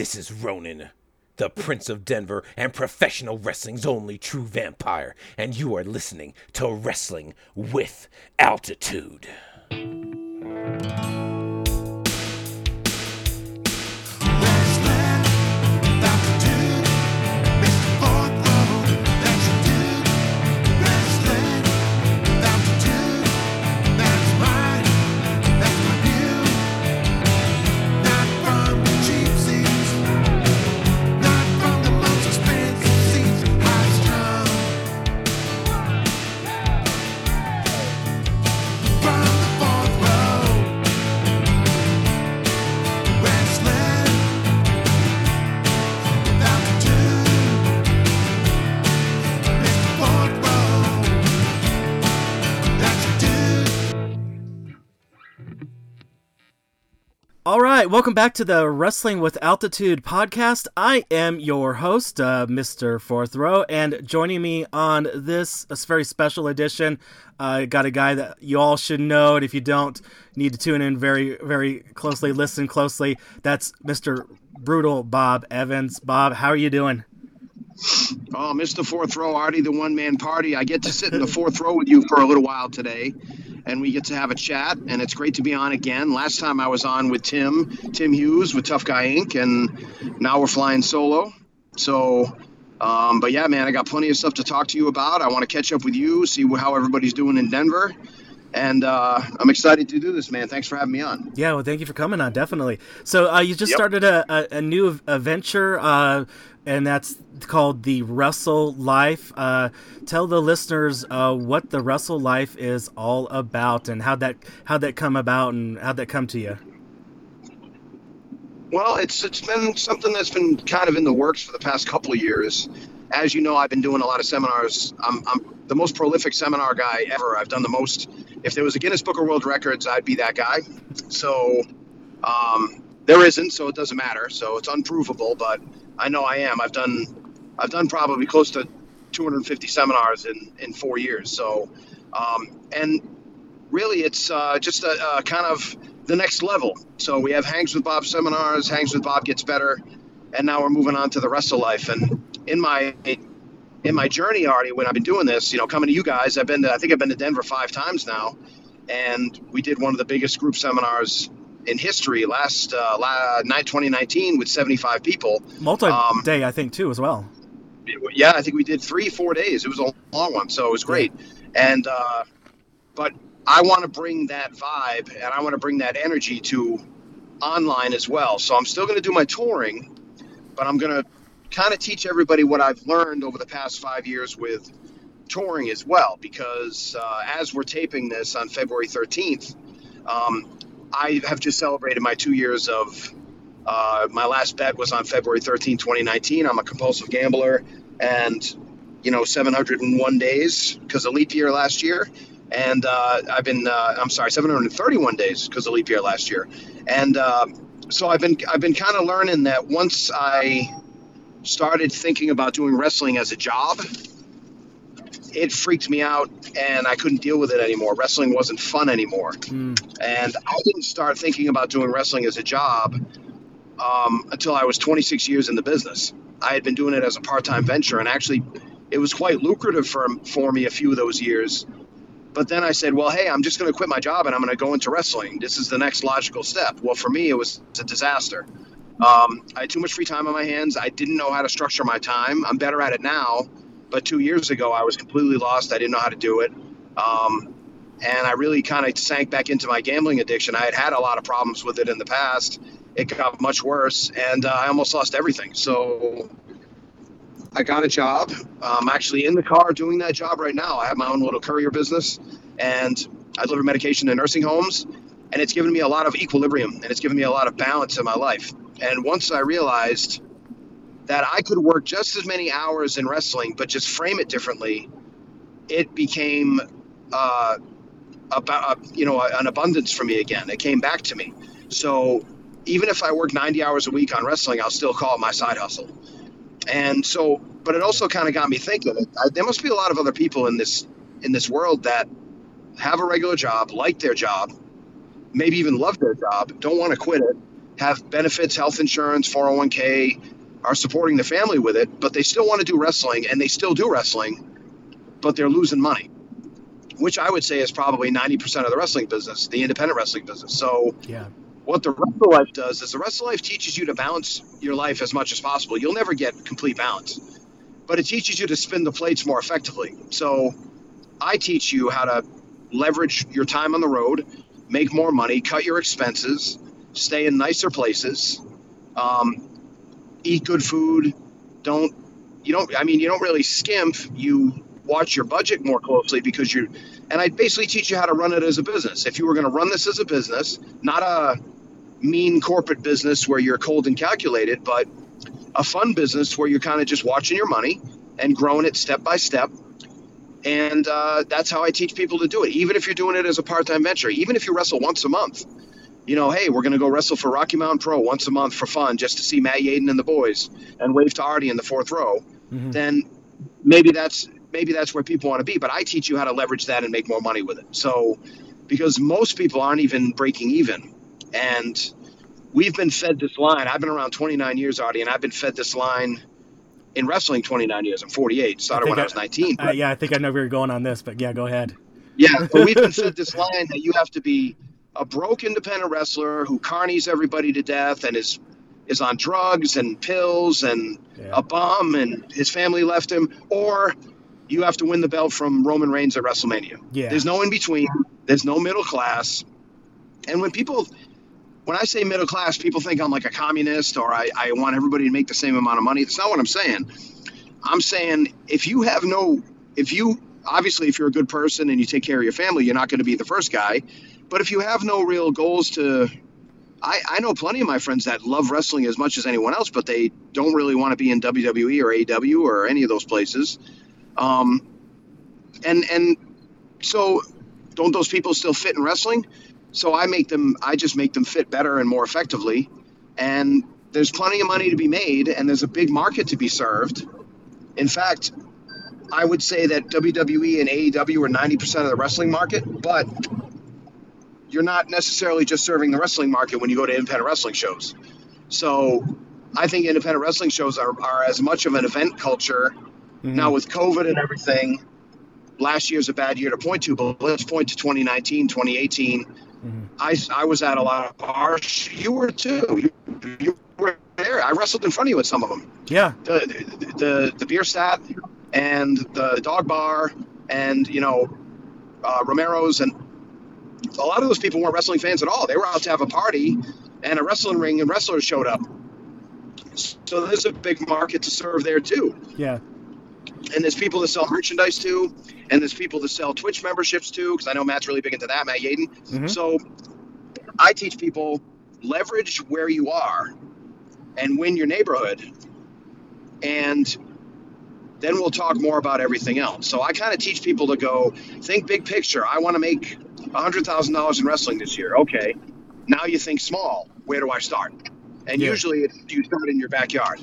This is Ronan, the Prince of Denver and professional wrestling's only true vampire, and you are listening to Wrestling with Altitude. All right, welcome back to the Wrestling with Altitude podcast. I am your host, uh, Mr. Fourth Row, and joining me on this, very special edition, I uh, got a guy that you all should know, and if you don't, need to tune in very, very closely, listen closely. That's Mr. Brutal Bob Evans. Bob, how are you doing? Oh, Mr. Fourth Row, Artie, the one man party. I get to sit in the fourth row with you for a little while today and we get to have a chat. And it's great to be on again. Last time I was on with Tim, Tim Hughes with Tough Guy Inc., and now we're flying solo. So, um, but yeah, man, I got plenty of stuff to talk to you about. I want to catch up with you, see how everybody's doing in Denver. And uh, I'm excited to do this, man. Thanks for having me on. Yeah, well, thank you for coming on. Definitely. So uh, you just yep. started a, a, a new venture. Uh, and that's called the Wrestle Life. Uh, tell the listeners uh, what the Wrestle Life is all about and how that how that come about and how that come to you. Well, it's it's been something that's been kind of in the works for the past couple of years. As you know, I've been doing a lot of seminars. I'm, I'm the most prolific seminar guy ever. I've done the most. If there was a Guinness Book of World Records, I'd be that guy. So um, there isn't, so it doesn't matter. So it's unprovable, but I know I am. I've done I've done probably close to 250 seminars in in four years. So um, and really, it's uh, just a, a, kind of the next level. So we have Hangs with Bob seminars, Hangs with Bob gets better, and now we're moving on to the Wrestle Life. And in my in my journey already, when I've been doing this, you know, coming to you guys, I've been to, I think I've been to Denver five times now, and we did one of the biggest group seminars in history last uh, night 2019 with 75 people. Multi day, um, I think, too, as well. Yeah, I think we did three, four days. It was a long one, so it was great. Yeah. And uh, but I want to bring that vibe and I want to bring that energy to online as well. So I'm still going to do my touring, but I'm going to kind of teach everybody what I've learned over the past five years with touring as well. Because uh, as we're taping this on February 13th, um, I have just celebrated my two years of. Uh, my last bet was on February 13, 2019. I'm a compulsive gambler, and you know, 701 days because of leap year last year, and uh, I've been. Uh, I'm sorry, 731 days because of leap year last year, and uh, so I've been. I've been kind of learning that once I started thinking about doing wrestling as a job it freaked me out and I couldn't deal with it anymore. Wrestling wasn't fun anymore. Mm. And I didn't start thinking about doing wrestling as a job um, until I was 26 years in the business. I had been doing it as a part time venture and actually it was quite lucrative for, for me a few of those years. But then I said, well, hey, I'm just going to quit my job and I'm going to go into wrestling. This is the next logical step. Well, for me, it was a disaster. Um, I had too much free time on my hands. I didn't know how to structure my time. I'm better at it now but two years ago, I was completely lost. I didn't know how to do it. Um, and I really kind of sank back into my gambling addiction. I had had a lot of problems with it in the past. It got much worse, and uh, I almost lost everything. So I got a job. I'm actually in the car doing that job right now. I have my own little courier business, and I deliver medication to nursing homes. And it's given me a lot of equilibrium, and it's given me a lot of balance in my life. And once I realized that I could work just as many hours in wrestling, but just frame it differently, it became uh, about uh, you know an abundance for me again. It came back to me. So even if I work 90 hours a week on wrestling, I'll still call it my side hustle. And so, but it also kind of got me thinking. I, there must be a lot of other people in this in this world that have a regular job, like their job, maybe even love their job, don't want to quit it, have benefits, health insurance, 401k, are supporting the family with it, but they still want to do wrestling and they still do wrestling, but they're losing money, which I would say is probably 90% of the wrestling business, the independent wrestling business. So, Yeah. what the Wrestle Life does is the Wrestle Life teaches you to balance your life as much as possible. You'll never get complete balance, but it teaches you to spin the plates more effectively. So, I teach you how to leverage your time on the road, make more money, cut your expenses, stay in nicer places, um, eat good food. Don't you don't? I mean, you don't really skimp. You watch your budget more closely because you. And I basically teach you how to run it as a business. If you were going to run this as a business, not a mean corporate business where you're cold and calculated, but a fun business where you're kind of just watching your money and growing it step by step. And uh, that's how I teach people to do it. Even if you're doing it as a part-time venture, even if you wrestle once a month, you know, hey, we're going to go wrestle for Rocky Mountain Pro once a month for fun, just to see Matt Yaden and the boys and wave to Artie in the fourth row. Mhm. Then maybe that's maybe that's where people want to be. But I teach you how to leverage that and make more money with it. So, because most people aren't even breaking even, and we've been fed this line. I've been around 29 years, Artie, and I've been fed this line in wrestling 29 years. I'm 48. Started think when I, I- was 19. Uh, yeah, I think I know where you're going on this, but yeah, go ahead. Yeah, but we've been fed this line that you have to be a broke independent wrestler who carnies everybody to death and is is on drugs and pills and Yeah. a bum and his family left him, or you have to win the belt from Roman Reigns at WrestleMania. Yeah. There's no in between. There's no middle class. And when people when I say middle class, people think I'm like a communist or I, I want everybody to make the same amount of money. That's not what I'm saying. I'm saying if you have no if you obviously if you're a good person and you take care of your family, you're not going to be the first guy. But if you have no real goals to I, I know plenty of my friends that love wrestling as much as anyone else, but they don't really want to be in WWE or AEW or any of those places. Um, and and so don't those people still fit in wrestling? So I make them I just make them fit better and more effectively. And there's plenty of money to be made and there's a big market to be served. In fact, I would say that WWE and AEW are 90% of the wrestling market, but you're not necessarily just serving the wrestling market when you go to independent wrestling shows. So I think independent wrestling shows are, are as much of an event culture. Mhm. Now, with COVID and everything, last year's a bad year to point to, but let's point to 2019, 2018. Mhm. I, I was at a lot of bars. You were too. You, you were there. I wrestled in front of you at some of them Yeah. the the the beer stat and the dog bar and you know uh, Romero's and a lot of those people weren't wrestling fans at all. They were out to have a party, and a wrestling ring and wrestlers showed up. So there's a big market to serve there too. Yeah. And there's people that sell merchandise to, and there's people that sell Twitch memberships to, because I know Matt's really big into that, Matt Yaden. Mhm. So I teach people leverage where you are and win your neighborhood. And then we'll talk more about everything else. So I kind of teach people to go think big picture. I want to make $100,000 in wrestling this year. Okay. Now you think small. Where do I start? And Yeah. usually it, you start in your backyard.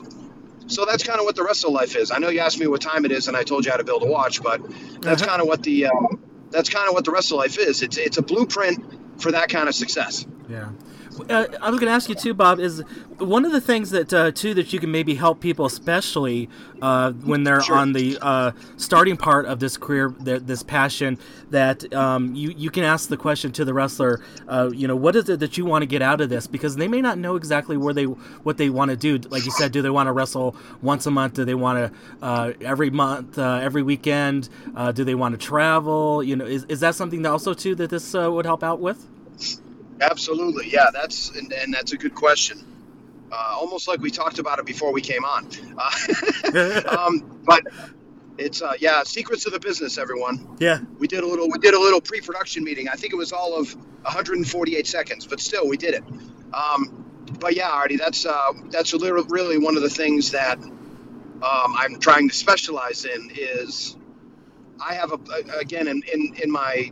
So that's kind of what the Wrestle Life is. I know you asked me what time it is, and I told you how to build a watch, but that's Uh-huh. kind of what the uh, that's kind of what the Wrestle Life is. It's it's a blueprint for that kind of success. Yeah. Uh, I was going to ask you too, Bob. Is one of the things that uh, too that you can maybe help people, especially uh, when they're Sure. on the uh, starting part of this career, th- this passion, that um, you you can ask the question to the wrestler. Uh, you know, what is it that you want to get out of this? Because they may not know exactly where they what they want to do. Like you said, do they want to wrestle once a month? Do they want to uh, every month, uh, every weekend? Uh, do they want to travel? You know, is, is that something that also too that this uh, would help out with? Absolutely, yeah. That's and, and that's a good question. Uh, almost like we talked about it before we came on. Uh, um, but it's uh, yeah, secrets of the business, everyone. yeah. We did a little we did a little pre-production meeting. I think it was all of 148 seconds, but still we did it. Um, but yeah, Artie, that's uh, that's a little, really one of the things that um, I'm trying to specialize in is I have a again in, in, in my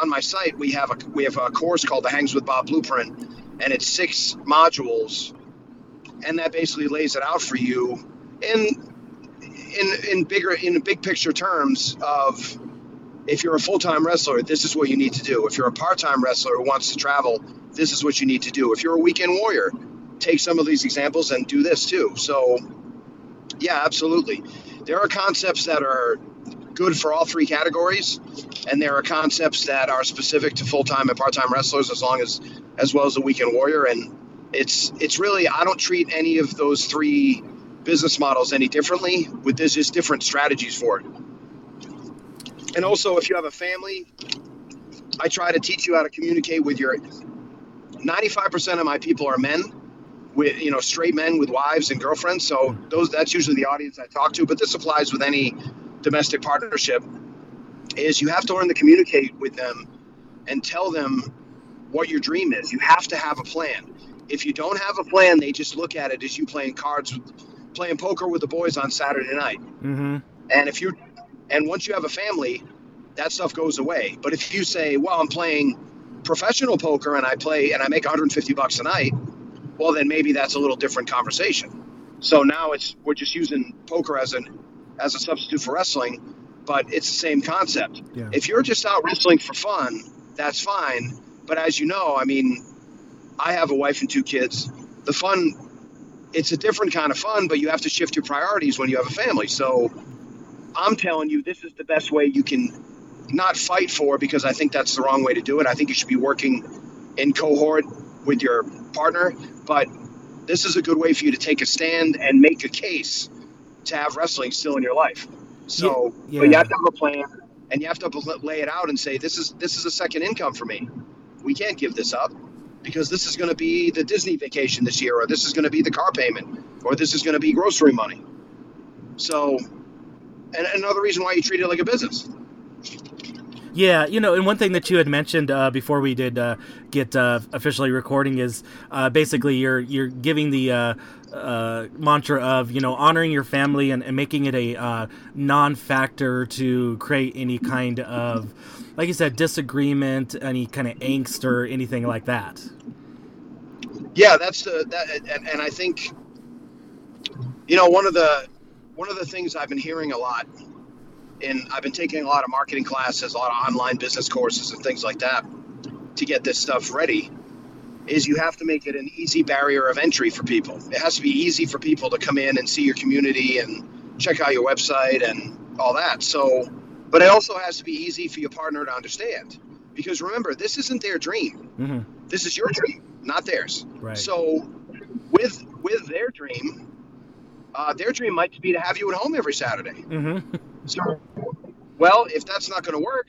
on my site we have a we have a course called the Hangs with Bob Blueprint, and it's six modules, and that basically lays it out for you in in in bigger in big picture terms of if you're a full-time wrestler, this is what you need to do. If you're a part-time wrestler who wants to travel, this is what you need to do. If you're a weekend warrior, take some of these examples and do this too. So, yeah, absolutely. There are concepts that are good for all three categories, and there are concepts that are specific to full time and part time wrestlers, as long as as well as the weekend warrior. And it's it's really I don't treat any of those three business models any differently. With this, just different strategies for it. And also, if you have a family, I try to teach you how to communicate with your. Ninety-five percent of my people are men, with you know straight men with wives and girlfriends. So those that's usually the audience I talk to. But this applies with any domestic partnership. Is you have to learn to communicate with them and tell them what your dream is. You have to have a plan. If you don't have a plan, they just look at it as you playing cards, playing poker with the boys on Saturday night. Mm-hmm. And if you, and once you have a family, that stuff goes away. But if you say, well, I'm playing professional poker and I play and I make 150 bucks a night, well, then maybe that's a little different conversation. So now it's we're just using poker as an as a substitute for wrestling, but it's the same concept. Yeah. If you're just out wrestling for fun, that's fine. But as you know, I mean, I have a wife and two kids. The fun, it's a different kind of fun, but you have to shift your priorities when you have a family. So I'm telling you, this is the best way you can not fight for because I think that's the wrong way to do it. I think you should be working in cohort with your partner, but this is a good way for you to take a stand and make a case to have wrestling still in your life. So, Yeah, but you have to have a plan and you have to lay it out and say this is this is a second income for me. We can't give this up because this is going to be the Disney vacation this year, or this is going to be the car payment, or this is going to be grocery money. So, and another reason why you treat it like a business. Yeah, you know, and one thing that you had mentioned uh, before we did uh, get uh, officially recording is uh, basically you're you're giving the uh, uh, mantra of you know honoring your family and, and making it a non-factor to create any kind of, like you said, disagreement, any kind of angst or anything like that. Yeah, that's that, and, and I think, you know, one of the one of the things I've been hearing a lot, and I've been taking a lot of marketing classes, a lot of online business courses, and things like that, to get this stuff ready, is you have to make it an easy barrier of entry for people. It has to be easy for people to come in and see your community and check out your website and all that. So, but it also has to be easy for your partner to understand, because remember, this isn't their dream. hmm This is your dream, not theirs. Right. So, with with their dream, uh, their dream might be to have you at home every Saturday. hmm So, well, if that's not going to work,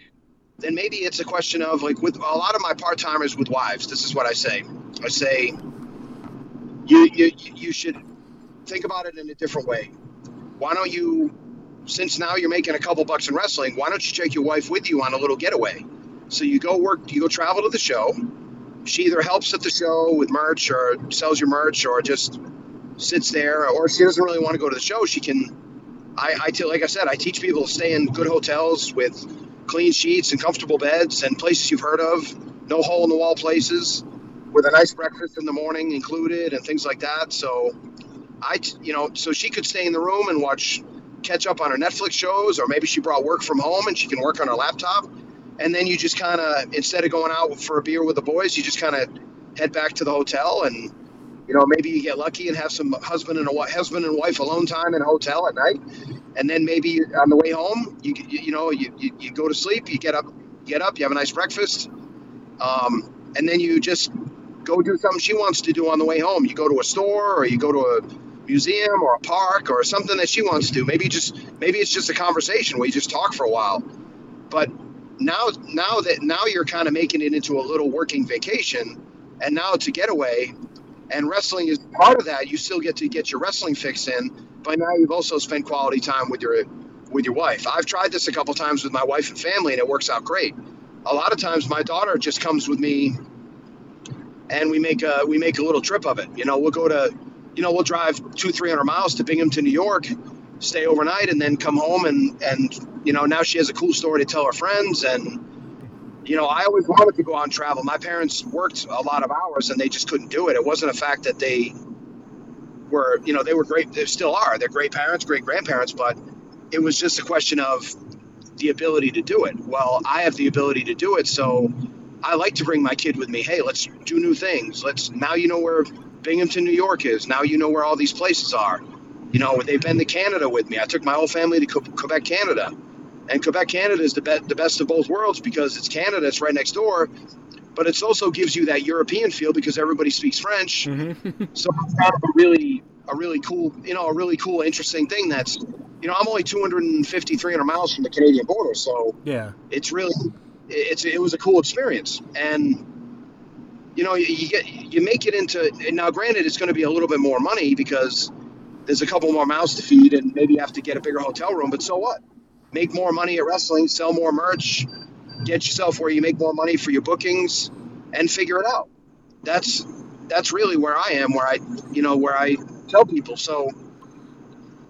then maybe it's a question of like with a lot of my part timers with wives. This is what I say. I say, you you you should think about it in a different way. Why don't you, since now you're making a couple bucks in wrestling, why don't you take your wife with you on a little getaway? So you go work, you go travel to the show. She either helps at the show with merch or sells your merch or just sits there, or she doesn't really want to go to the show, she can. I, I like I said, I teach people to stay in good hotels with clean sheets and comfortable beds and places you've heard of, no hole in the wall places, with a nice breakfast in the morning included and things like that. So, I, t- you know, so she could stay in the room and watch, catch up on her Netflix shows, or maybe she brought work from home and she can work on her laptop. And then you just kind of, instead of going out for a beer with the boys, you just kind of head back to the hotel and you know maybe you get lucky and have some husband and a husband and wife alone time in a hotel at night. And then maybe on the way home you you, you know you, you, you go to sleep you get up get up you have a nice breakfast um, and then you just go do something she wants to do on the way home. You go to a store or you go to a museum or a park or something that she wants to do. Maybe just maybe it's just a conversation where you just talk for a while. But now now that now you're kind of making it into a little working vacation. And now it's a getaway and wrestling is part of that you still get to get your wrestling fix in but now you've also spent quality time with your with your wife. I've tried this a couple times with my wife and family and it works out great. A lot of times my daughter just comes with me and we make a we make a little trip of it. You know we'll go to you know we'll drive two three hundred miles to binghamton new york stay overnight and then come home and and you know now she has a cool story to tell her friends and you know, I always wanted to go on travel. My parents worked a lot of hours and they just couldn't do it. It wasn't a fact that they were, you know, they were great. They still are. They're great parents, great grandparents, but it was just a question of the ability to do it. Well, I have the ability to do it. So I like to bring my kid with me. Hey, let's do new things. Let's, now you know where Binghamton, New York is. Now you know where all these places are. You know, they've been to Canada with me. I took my whole family to Quebec, Canada. And Quebec, Canada is the, be- the best of both worlds because it's Canada, it's right next door, but it also gives you that European feel because everybody speaks French. Mm-hmm. so it's kind of a really, a really cool, you know, a really cool, interesting thing that's, you know, I'm only 250, 300 miles from the Canadian border. So yeah, it's really, it's, it was a cool experience. And, you know, you, you get, you make it into, now granted, it's going to be a little bit more money because there's a couple more mouths to feed and maybe you have to get a bigger hotel room, but so what? Make more money at wrestling, sell more merch, get yourself where you make more money for your bookings and figure it out. That's that's really where I am, where I you know, where I tell people. So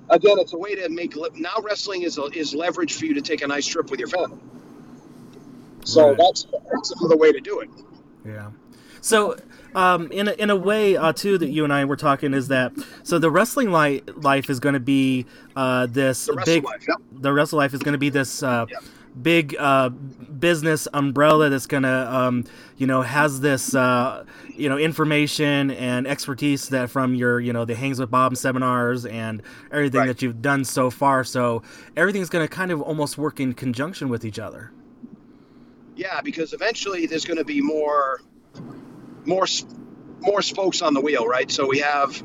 again, it's a way to make now wrestling is a, is leverage for you to take a nice trip with your family. So right. that's that's another way to do it. Yeah. So um, in a, in a way uh, too that you and I were talking is that so the wrestling li- life is going to be uh, this big life, yep. the wrestle life is going to be this uh, yep. big uh, business umbrella that's going to um, you know has this uh, you know information and expertise that from your you know the hangs with Bob seminars and everything right. that you've done so far so everything's going to kind of almost work in conjunction with each other. Yeah, because eventually there's going to be more more more spokes on the wheel, right? So we have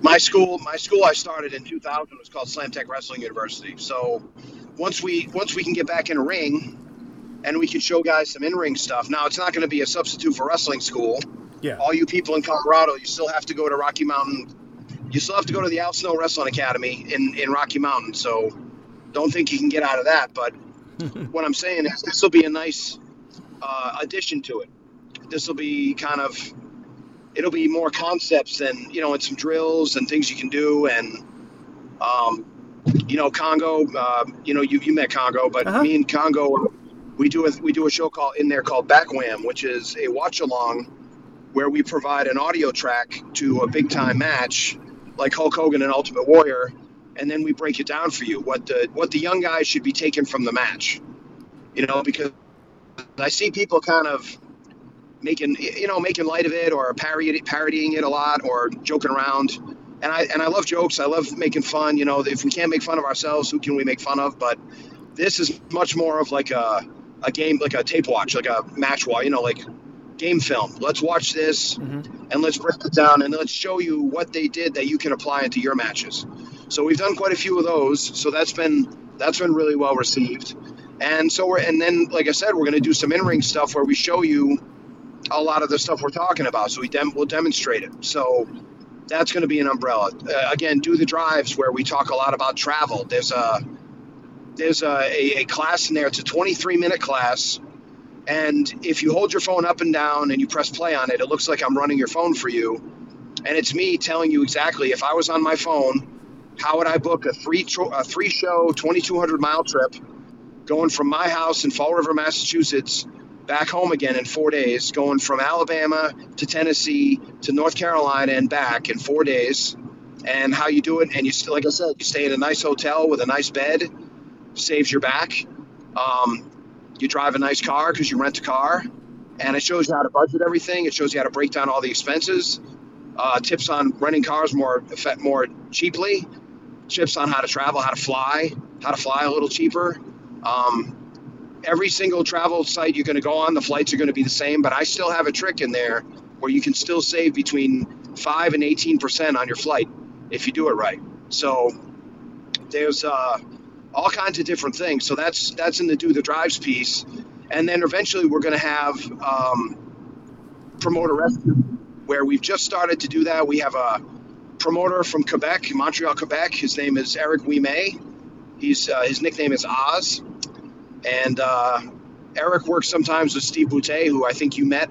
my school. My school I started in 2000 was called Slam Tech Wrestling University. So once we once we can get back in a ring, and we can show guys some in ring stuff. Now it's not going to be a substitute for wrestling school. Yeah. All you people in Colorado, you still have to go to Rocky Mountain. You still have to go to the Al Snow Wrestling Academy in in Rocky Mountain. So don't think you can get out of that. But what I'm saying is this will be a nice uh, addition to it this will be kind of it'll be more concepts than you know and some drills and things you can do and um, you know Congo uh, you know you, you met Congo but uh-huh. me and Congo we do a we do a show called in there called Back Wham which is a watch along where we provide an audio track to a big time match like Hulk Hogan and Ultimate Warrior and then we break it down for you what the what the young guys should be taking from the match you know because I see people kind of making you know making light of it or parodying, parodying it a lot or joking around. And I and I love jokes. I love making fun. You know, if we can't make fun of ourselves, who can we make fun of? But this is much more of like a a game, like a tape watch, like a match watch. You know, like game film. Let's watch this mm-hmm. and let's break it down and let's show you what they did that you can apply into your matches. So we've done quite a few of those. So that's been that's been really well received. And so we're and then like I said, we're going to do some in ring stuff where we show you a lot of the stuff we're talking about. So we dem- we'll demonstrate it. So that's going to be an umbrella. Uh, again, do the drives where we talk a lot about travel. There's a there's a, a, a class in there. It's a 23 minute class. And if you hold your phone up and down and you press play on it, it looks like I'm running your phone for you. And it's me telling you exactly if I was on my phone, how would I book a three a three show 2200 mile trip going from my house in Fall River, Massachusetts back home again in four days, going from Alabama to Tennessee to North Carolina and back in four days. And how you do it, and you still, like I said, you stay in a nice hotel with a nice bed, saves your back. Um, you drive a nice car because you rent a car, and it shows you how to budget everything. It shows you how to break down all the expenses. Uh, tips on renting cars more more cheaply. Tips on how to travel, how to fly, how to fly a little cheaper. Um, every single travel site you're going to go on, the flights are going to be the same, but I still have a trick in there where you can still save between 5 and 18% on your flight if you do it right. So there's uh, all kinds of different things. So that's that's in the do the drives piece. And then eventually we're going to have um, promoter rescue where we've just started to do that. We have a promoter from Quebec, Montreal, Quebec. His name is Eric Ouimet. He's uh, his nickname is Oz and uh, Eric works sometimes with Steve Boutte, who I think you met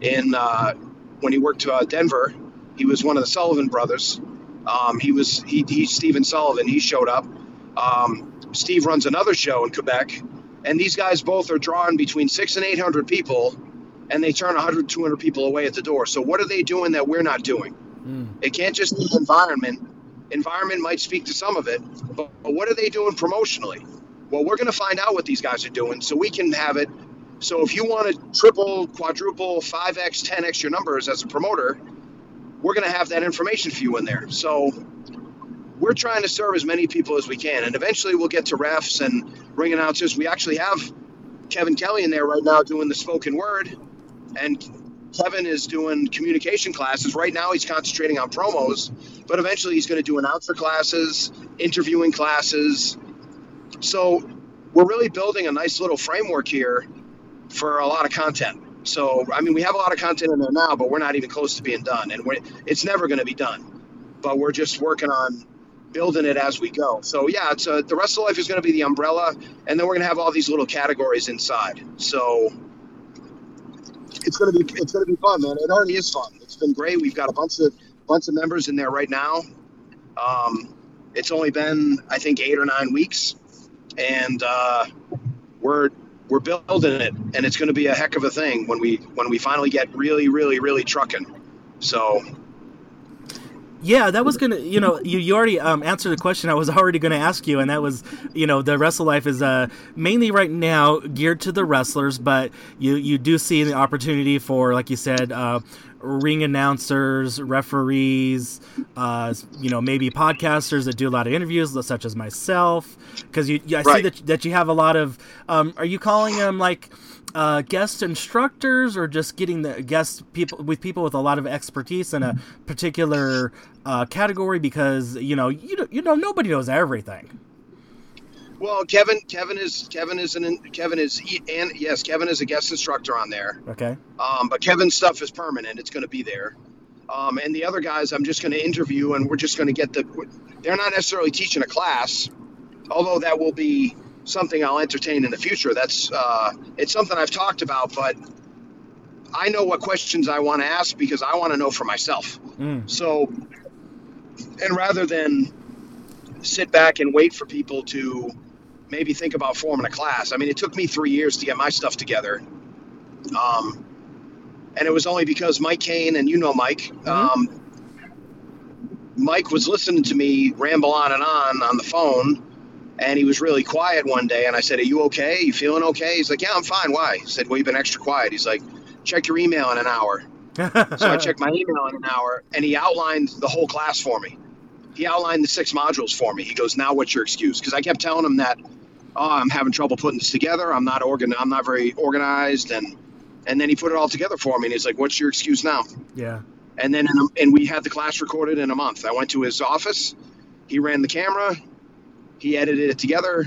in uh, when he worked uh, Denver. He was one of the Sullivan brothers. Um, he was he, he's Steven Sullivan. He showed up. Um, Steve runs another show in Quebec, and these guys both are drawing between six and eight hundred people, and they turn 100, 200 people away at the door. So what are they doing that we're not doing? Mm. It can't just be environment. Environment might speak to some of it, but, but what are they doing promotionally? Well, we're going to find out what these guys are doing so we can have it. So if you want to triple, quadruple, 5x, 10x your numbers as a promoter, we're going to have that information for you in there. So we're trying to serve as many people as we can, and eventually we'll get to refs and ring announcers. We actually have Kevin Kelly in there right now doing the spoken word, and Kevin is doing communication classes. Right now, he's concentrating on promos, but eventually, he's going to do announcer classes, interviewing classes. So, we're really building a nice little framework here for a lot of content. So, I mean, we have a lot of content in there now, but we're not even close to being done, and it's never going to be done. But we're just working on building it as we go. So, yeah, it's a, the Wrestle Life is going to be the umbrella, and then we're going to have all these little categories inside. So, it's gonna be it's gonna be fun, man. It already is fun. It's been great. We've got a bunch of bunch of members in there right now. Um, it's only been I think eight or nine weeks, and uh, we're we're building it, and it's going to be a heck of a thing when we when we finally get really really really trucking. So yeah, that was gonna. You know, you, you already um, answered the question I was already gonna ask you, and that was, you know, the wrestle life is uh, mainly right now geared to the wrestlers, but you you do see the opportunity for, like you said, uh, ring announcers, referees, uh, you know, maybe podcasters that do a lot of interviews, such as myself, because you I right. see that that you have a lot of. Um, are you calling them like? uh, guest instructors or just getting the guest people with people with a lot of expertise in a particular uh, category because you know you you know nobody knows everything. Well, Kevin, Kevin is Kevin is an Kevin is and yes, Kevin is a guest instructor on there. Okay. Um, but Kevin's stuff is permanent; it's going to be there. Um, and the other guys, I'm just going to interview, and we're just going to get the. They're not necessarily teaching a class, although that will be something I'll entertain in the future. That's uh, it's something I've talked about, but I know what questions I want to ask because I want to know for myself. Mm. So, and rather than sit back and wait for people to maybe think about forming a class, I mean, it took me three years to get my stuff together. Um, and it was only because Mike Kane, and you know Mike, mm-hmm. um, Mike was listening to me ramble on and on on the phone and he was really quiet one day, and I said, "Are you okay? You feeling okay?" He's like, "Yeah, I'm fine. Why?" I said, "Well, you've been extra quiet." He's like, "Check your email in an hour." so I checked my email in an hour, and he outlined the whole class for me. He outlined the six modules for me. He goes, "Now, what's your excuse?" Because I kept telling him that, "Oh, I'm having trouble putting this together. I'm not organ. I'm not very organized." And and then he put it all together for me, and he's like, "What's your excuse now?" Yeah. And then a, and we had the class recorded in a month. I went to his office. He ran the camera. He edited it together,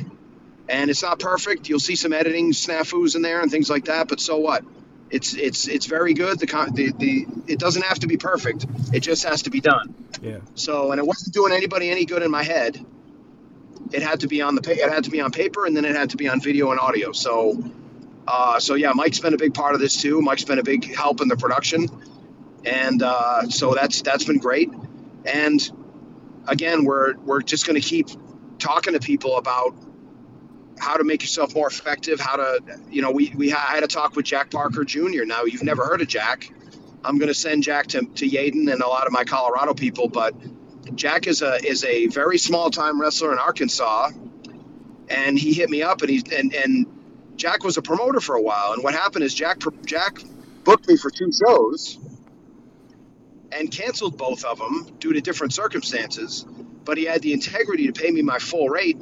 and it's not perfect. You'll see some editing snafus in there and things like that, but so what? It's it's it's very good. The the, the it doesn't have to be perfect. It just has to be done. Yeah. So and it wasn't doing anybody any good in my head. It had to be on the it had to be on paper and then it had to be on video and audio. So uh, so yeah, Mike's been a big part of this too. Mike's been a big help in the production, and uh, so that's that's been great. And again, we're we're just going to keep talking to people about how to make yourself more effective, how to, you know, we, we I had a talk with Jack Parker Jr. Now, you've never heard of Jack. I'm going to send Jack to, to Yaden and a lot of my Colorado people, but Jack is a is a very small time wrestler in Arkansas, and he hit me up and he and and Jack was a promoter for a while. And what happened is Jack Jack booked me for two shows and canceled both of them due to different circumstances but he had the integrity to pay me my full rate.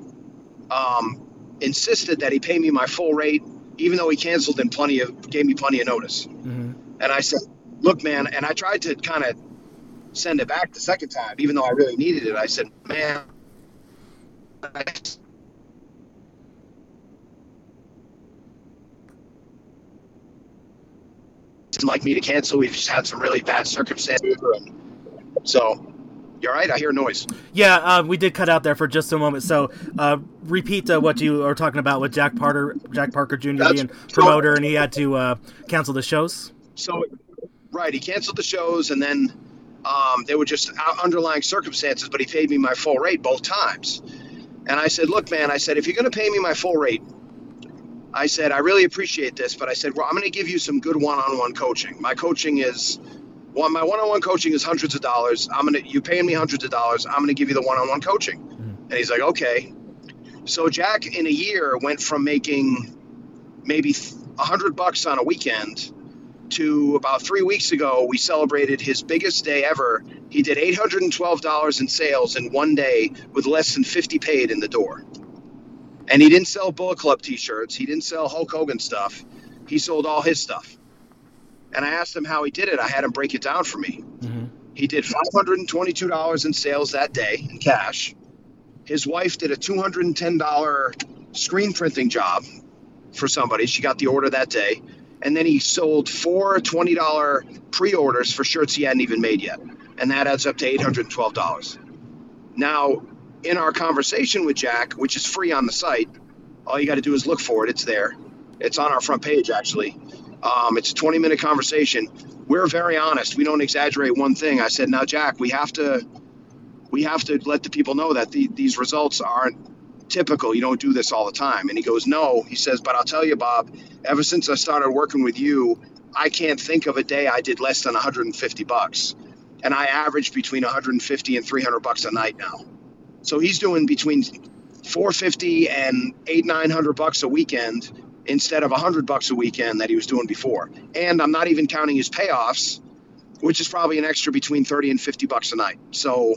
Um, insisted that he pay me my full rate, even though he canceled and plenty of gave me plenty of notice. Mm-hmm. And I said, "Look, man," and I tried to kind of send it back the second time, even though I really needed it. I said, "Man." I like me to cancel. We've just had some really bad circumstances. So you're right. I hear noise. Yeah, uh, we did cut out there for just a moment. So uh, repeat uh, what you are talking about with Jack Parker, Jack Parker Jr. That's being promoter, and he had to uh, cancel the shows. So, right, he canceled the shows, and then um, they were just underlying circumstances. But he paid me my full rate both times. And I said, "Look, man," I said, "if you're going to pay me my full rate." I said, I really appreciate this, but I said, well, I'm going to give you some good one on one coaching. My coaching is well, my one-on-one coaching is hundreds of dollars. I'm gonna you paying me hundreds of dollars. I'm gonna give you the one-on-one coaching. Mm-hmm. And he's like, okay. So Jack in a year went from making maybe a hundred bucks on a weekend to about three weeks ago, we celebrated his biggest day ever. He did $812 in sales in one day with less than 50 paid in the door. And he didn't sell Bullet Club t shirts, he didn't sell Hulk Hogan stuff, he sold all his stuff. And I asked him how he did it. I had him break it down for me. Mm-hmm. He did $522 in sales that day in cash. His wife did a $210 screen printing job for somebody. She got the order that day. And then he sold four $20 pre orders for shirts he hadn't even made yet. And that adds up to $812. Now, in our conversation with Jack, which is free on the site, all you got to do is look for it. It's there. It's on our front page, actually. Um, it's a 20 minute conversation. We're very honest. We don't exaggerate one thing. I said, now, Jack, we have to. We have to let the people know that the, these results aren't typical. You don't do this all the time. And he goes, No. He says, But I'll tell you, Bob, ever since I started working with you, I can't think of a day I did less than 150 bucks. And I average between 150 and 300 bucks a night now. So he's doing between 450 and eight, 900 bucks a weekend instead of 100 bucks a weekend that he was doing before. And I'm not even counting his payoffs, which is probably an extra between 30 and 50 bucks a night. So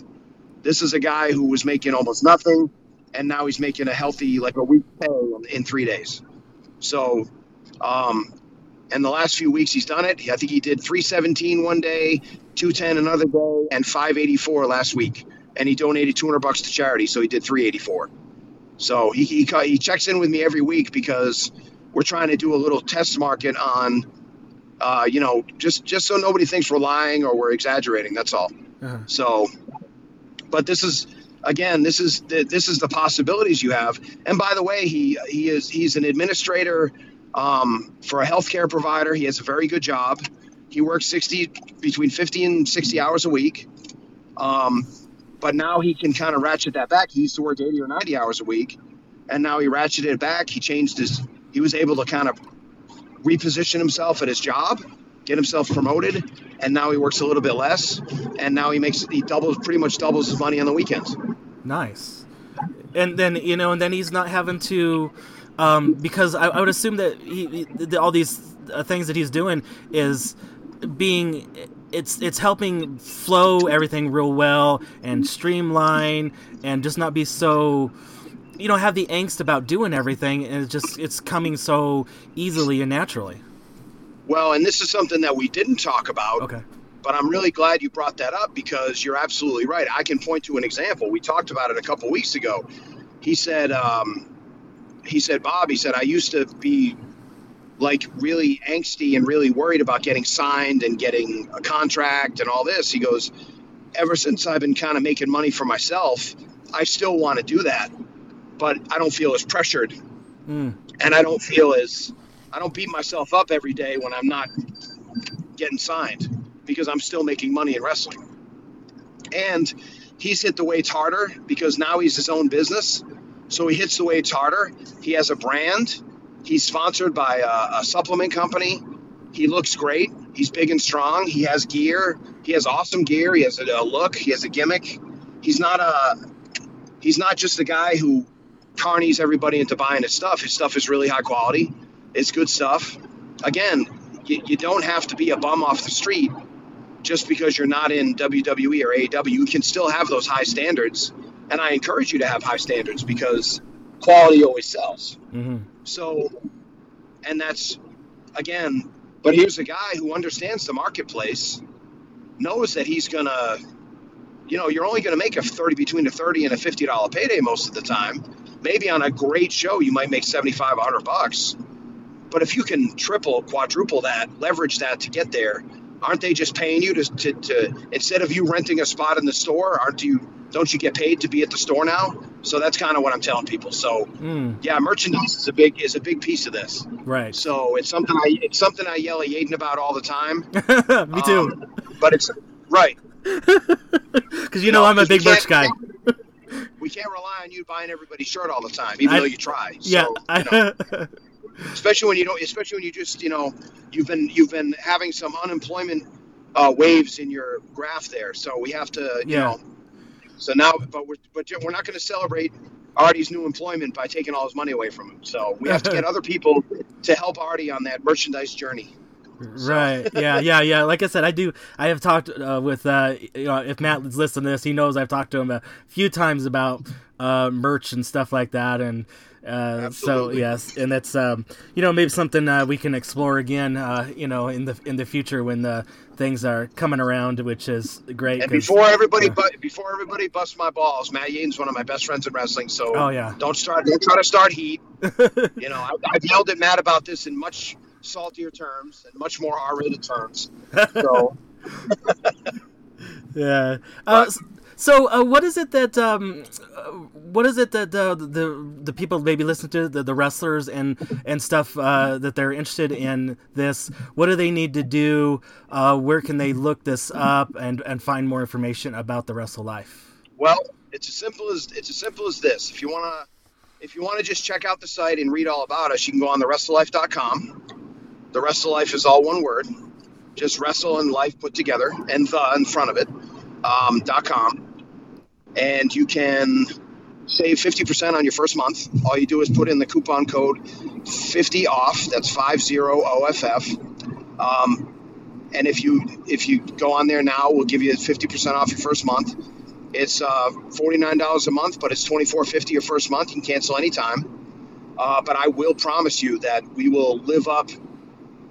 this is a guy who was making almost nothing and now he's making a healthy like a week pay in three days. So, um, and the last few weeks he's done it. I think he did 317 one day, 210 another day, and 584 last week. And he donated 200 bucks to charity, so he did 384. So he, he he checks in with me every week because we're trying to do a little test market on, uh, you know, just just so nobody thinks we're lying or we're exaggerating. That's all. Uh-huh. So, but this is again, this is the, this is the possibilities you have. And by the way, he he is he's an administrator um, for a healthcare provider. He has a very good job. He works sixty between fifty and sixty hours a week. Um, but now he can kind of ratchet that back. He used to work eighty or ninety hours a week, and now he ratcheted it back. He changed his. He was able to kind of reposition himself at his job, get himself promoted, and now he works a little bit less. And now he makes he doubles pretty much doubles his money on the weekends. Nice. And then you know, and then he's not having to, um, because I, I would assume that he, he all these uh, things that he's doing is being it's it's helping flow everything real well and streamline and just not be so you don't have the angst about doing everything and it's just it's coming so easily and naturally Well, and this is something that we didn't talk about. okay But I'm really glad you brought that up because you're absolutely right. I can point to an example. We talked about it a couple weeks ago. He said, um, he said, Bob, he said, I used to be like really angsty and really worried about getting signed and getting a contract and all this. He goes, ever since I've been kind of making money for myself, I still want to do that, but I don't feel as pressured Mm. and I don't feel as I don't beat myself up every day when I'm not getting signed because I'm still making money in wrestling. And he's hit the weights harder because now he's his own business. So he hits the weights harder. He has a brand. He's sponsored by a, a supplement company. He looks great. He's big and strong. He has gear. He has awesome gear. He has a, a look. He has a gimmick. He's not a he's not just a guy who carnies everybody into buying his stuff. His stuff is really high quality. It's good stuff. Again, you, you don't have to be a bum off the street just because you're not in WWE or AEW. You can still have those high standards, and I encourage you to have high standards because quality always sells. hmm So, and that's again, but here's a guy who understands the marketplace, knows that he's gonna, you know, you're only gonna make a thirty between a thirty and a fifty dollar payday most of the time. Maybe on a great show you might make seventy five, hundred bucks, but if you can triple, quadruple that, leverage that to get there, aren't they just paying you to, to, to instead of you renting a spot in the store? Aren't you? Don't you get paid to be at the store now? So that's kind of what I'm telling people. So Mm. yeah, merchandise is a big is a big piece of this. Right. So it's something I it's something I yell at Yaden about all the time. Me too. Um, but it's right. Because you know I'm a big merch guy. We can't rely on you buying everybody's shirt all the time, even I- though you try. So, Yeah. you know, especially when you don't. Especially when you just you know you've been you've been having some unemployment uh, waves in your graph there. So we have to you Yeah. know. So now, but we're but we're not going to celebrate Artie's new employment by taking all his money away from him. So we have to get other people to help Artie on that merchandise journey. Right. Yeah. Yeah. Yeah. Like I said, I do. I have talked uh, with. Uh, you know, if Matt is listening to this, he knows I've talked to him a few times about uh, merch and stuff like that, and uh, so yes, and that's um, you know maybe something uh, we can explore again. Uh, you know, in the in the future when the things are coming around, which is great. And before everybody, bu- before everybody busts my balls, Matt Yaden's one of my best friends in wrestling. So oh yeah, don't start, don't try to start heat. you know, I, I've yelled at Matt about this in much saltier terms and much more R-rated terms. So. yeah. Uh, so, uh, what is it that um, uh, what is it that uh, the the people maybe listen to the, the wrestlers and and stuff uh, that they're interested in this? What do they need to do? Uh, where can they look this up and and find more information about the Wrestle Life? Well, it's as simple as it's as simple as this. If you wanna if you wanna just check out the site and read all about us, you can go on the Wrestle Life is all one word, just wrestle and life put together, and the in front of it. Um, .com and you can save 50% on your first month. All you do is put in the coupon code 50 off. That's 50 OFF. Um, and if you if you go on there now, we'll give you 50% off your first month. It's uh, $49 a month, but it's $24.50 your first month. You can cancel anytime. Uh, but I will promise you that we will live up.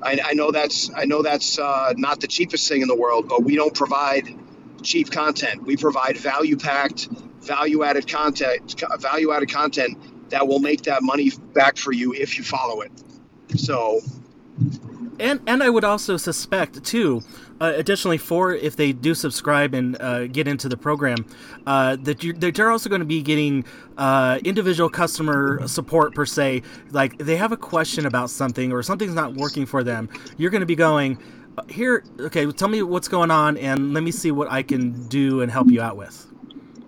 I, I know that's I know that's uh, not the cheapest thing in the world, but we don't provide cheap content. We provide value packed, value added content, value added content that will make that money back for you if you follow it. So, and and I would also suspect too, uh, additionally, for if they do subscribe and uh, get into the program, uh, that you that you're also going to be getting uh, individual customer support per se. Like they have a question about something or something's not working for them, you're going to be going here, okay, tell me what's going on, and let me see what I can do and help you out with.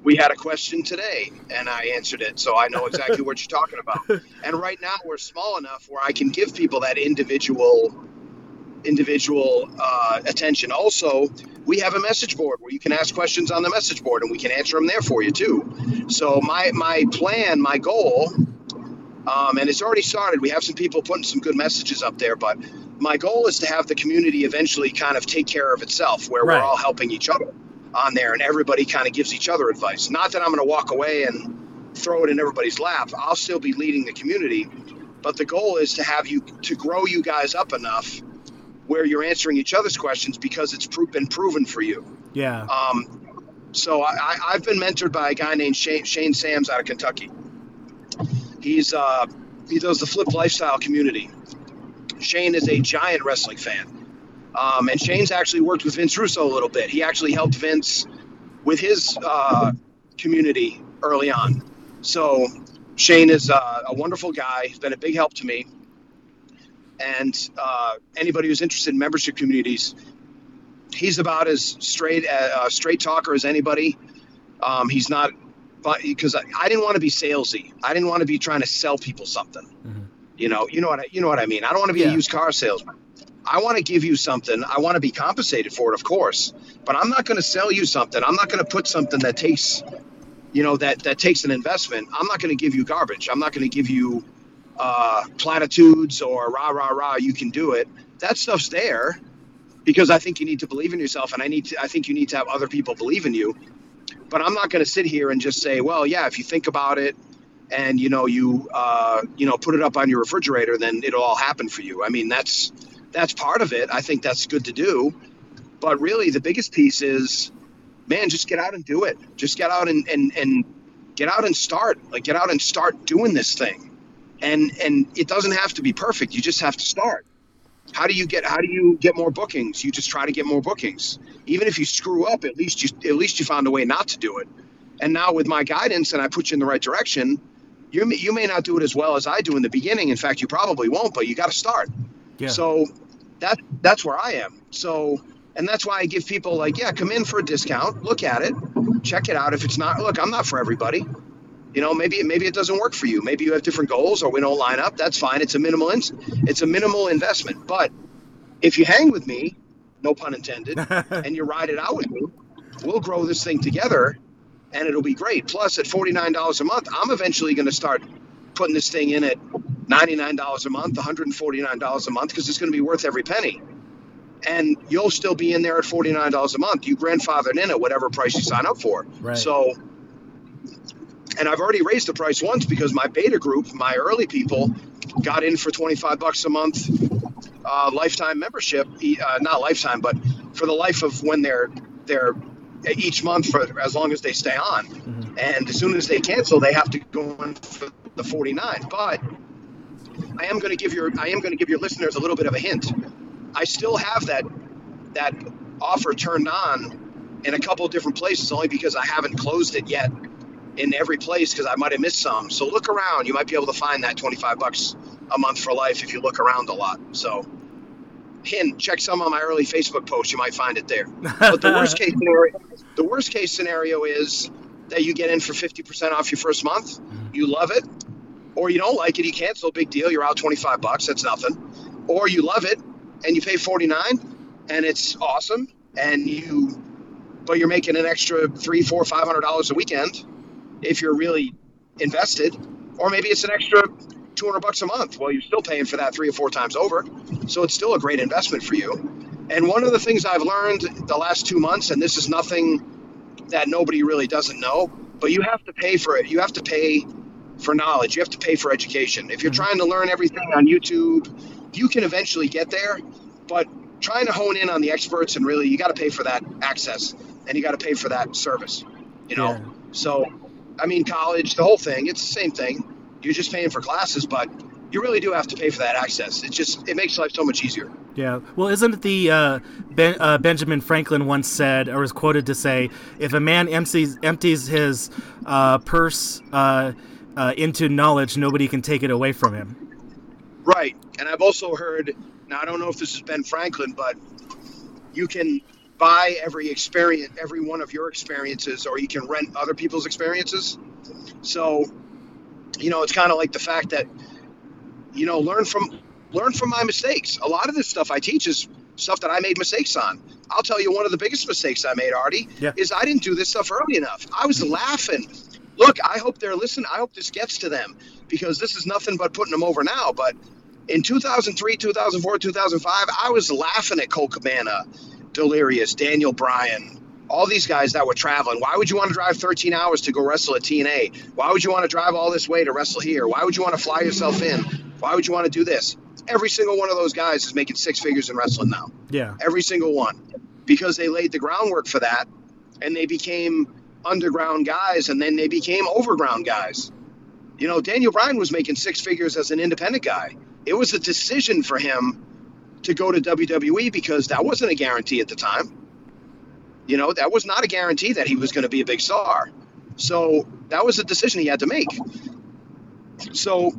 We had a question today, and I answered it, so I know exactly what you're talking about. And right now, we're small enough where I can give people that individual, individual uh, attention. Also, we have a message board where you can ask questions on the message board, and we can answer them there for you too. So my my plan, my goal, um, and it's already started. We have some people putting some good messages up there, but my goal is to have the community eventually kind of take care of itself, where right. we're all helping each other on there, and everybody kind of gives each other advice. Not that I'm going to walk away and throw it in everybody's lap. I'll still be leading the community, but the goal is to have you to grow you guys up enough where you're answering each other's questions because it's been proven for you. Yeah. Um, so I, have been mentored by a guy named Shane, Shane Sams out of Kentucky. He's uh, he does the flip lifestyle community Shane is a giant wrestling fan. Um, and Shane's actually worked with Vince Russo a little bit. He actually helped Vince with his uh, community early on. So Shane is uh, a wonderful guy. He's been a big help to me. And uh, anybody who's interested in membership communities, he's about as straight a uh, straight talker as anybody. Um, he's not, because I, I, didn't want to be salesy. I didn't want to be trying to sell people something. Mm-hmm. You know, you know what I, you know what I mean. I don't want to be yeah. a used car salesman. I want to give you something. I want to be compensated for it, of course. But I'm not going to sell you something. I'm not going to put something that takes, you know, that that takes an investment. I'm not going to give you garbage. I'm not going to give you uh, platitudes or rah rah rah. You can do it. That stuff's there because I think you need to believe in yourself, and I need to. I think you need to have other people believe in you. But I'm not going to sit here and just say, well, yeah, if you think about it, and you know you uh, you know put it up on your refrigerator, then it'll all happen for you. I mean that's that's part of it. I think that's good to do, but really the biggest piece is, man, just get out and do it. Just get out and and and get out and start. Like get out and start doing this thing, and and it doesn't have to be perfect. You just have to start. How do you get how do you get more bookings? You just try to get more bookings. Even if you screw up, at least you at least you found a way not to do it. And now with my guidance and I put you in the right direction, you may, you may not do it as well as I do in the beginning. In fact, you probably won't, but you got to start. Yeah. So that that's where I am. So and that's why I give people like, yeah, come in for a discount, look at it, check it out. If it's not, look, I'm not for everybody. You know, maybe maybe it doesn't work for you. Maybe you have different goals, or we don't line up. That's fine. It's a minimal it's a minimal investment. But if you hang with me, no pun intended, and you ride it out with me, we'll grow this thing together and it'll be great. Plus, at $49 a month, I'm eventually going to start putting this thing in at $99 a month, $149 a month, because it's going to be worth every penny. and you'll still be in there at forty nine dollars a month. You grandfathered in at whatever price you sign up for. Right. So, and I've already raised the price once because my beta group, my early people, got in for twenty five bucks a month, uh, lifetime membership. Uh, not lifetime, but for the life of when they're they're each month for as long as they stay on. Mm-hmm. And as soon as they cancel, they have to go in for the forty nine. But I am going to give your I am going to give your listeners a little bit of a hint. I still have that that offer turned on in a couple of different places, only because I haven't closed it yet in every place because I might have missed some. So look around; you might be able to find that twenty five bucks a month for life if you look around a lot. So. Hint, check some of my early Facebook posts. You might find it there. But the worst case scenario, the worst case scenario is that you get in for 50% off your first month. Mm-hmm. You love it, or you don't like it, you cancel. Big deal. You're out 25 bucks. That's nothing. Or you love it and you pay 49 and it's awesome and you but you're making an extra three four five hundred dollars a weekend if you're really invested or maybe it's an extra 200 bucks a month well you're still paying for that three or four times over so it's still a great investment for you and one of the things i've learned the last two months and this is nothing that nobody really doesn't know but you have to pay for it you have to pay for knowledge you have to pay for education if you're mm-hmm. trying to learn everything on youtube you can eventually get there, but trying to hone in on the experts and really you got to pay for that access and you got to pay for that service, you know. Yeah. So, I mean, college, the whole thing, it's the same thing. You're just paying for classes, but you really do have to pay for that access. It just it makes life so much easier. Yeah. Well, isn't it the uh, ben, uh, Benjamin Franklin once said, or was quoted to say, if a man empties empties his uh, purse uh, uh, into knowledge, nobody can take it away from him. Right. And I've also heard, now I don't know if this is Ben Franklin, but you can buy every experience, every one of your experiences, or you can rent other people's experiences. So, you know, it's kind of like the fact that, you know, learn from learn from my mistakes. A lot of this stuff I teach is stuff that I made mistakes on. I'll tell you one of the biggest mistakes I made, Artie, yeah. is I didn't do this stuff early enough. I was laughing. Look, I hope they're listening. I hope this gets to them because this is nothing but putting them over now. But in 2003, 2004, 2005, I was laughing at Colt Cabana, Delirious, Daniel Bryan, all these guys that were traveling. Why would you want to drive 13 hours to go wrestle at TNA? Why would you want to drive all this way to wrestle here? Why would you want to fly yourself in? Why would you want to do this? Every single one of those guys is making six figures in wrestling now. Yeah. Every single one. Because they laid the groundwork for that and they became underground guys and then they became overground guys. You know, Daniel Bryan was making six figures as an independent guy. It was a decision for him to go to WWE because that wasn't a guarantee at the time. You know, that was not a guarantee that he was going to be a big star. So that was a decision he had to make. So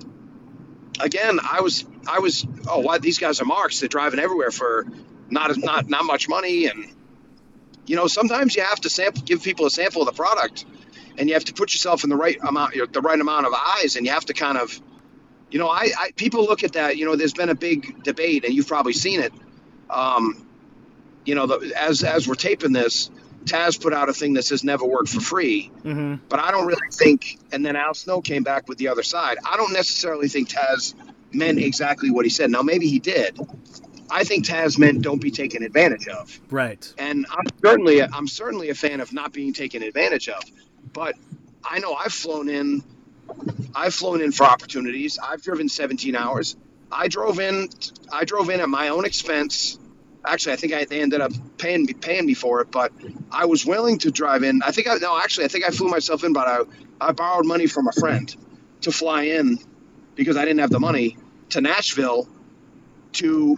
again, I was I was oh why these guys are marks. They're driving everywhere for not not not much money and you know sometimes you have to sample give people a sample of the product and you have to put yourself in the right amount, the right amount of eyes, and you have to kind of, you know, I, I people look at that. You know, there's been a big debate, and you've probably seen it. Um, you know, the, as as we're taping this, Taz put out a thing that says never work for free. Mm-hmm. But I don't really think. And then Al Snow came back with the other side. I don't necessarily think Taz meant exactly what he said. Now maybe he did. I think Taz meant don't be taken advantage of. Right. And I'm certainly I'm certainly a fan of not being taken advantage of. But I know I've flown in. I've flown in for opportunities. I've driven 17 hours. I drove in. I drove in at my own expense. Actually, I think I, they ended up paying me paying me for it, but I was willing to drive in. I think I no, actually, I think I flew myself in, but I I borrowed money from a friend to fly in because I didn't have the money to Nashville to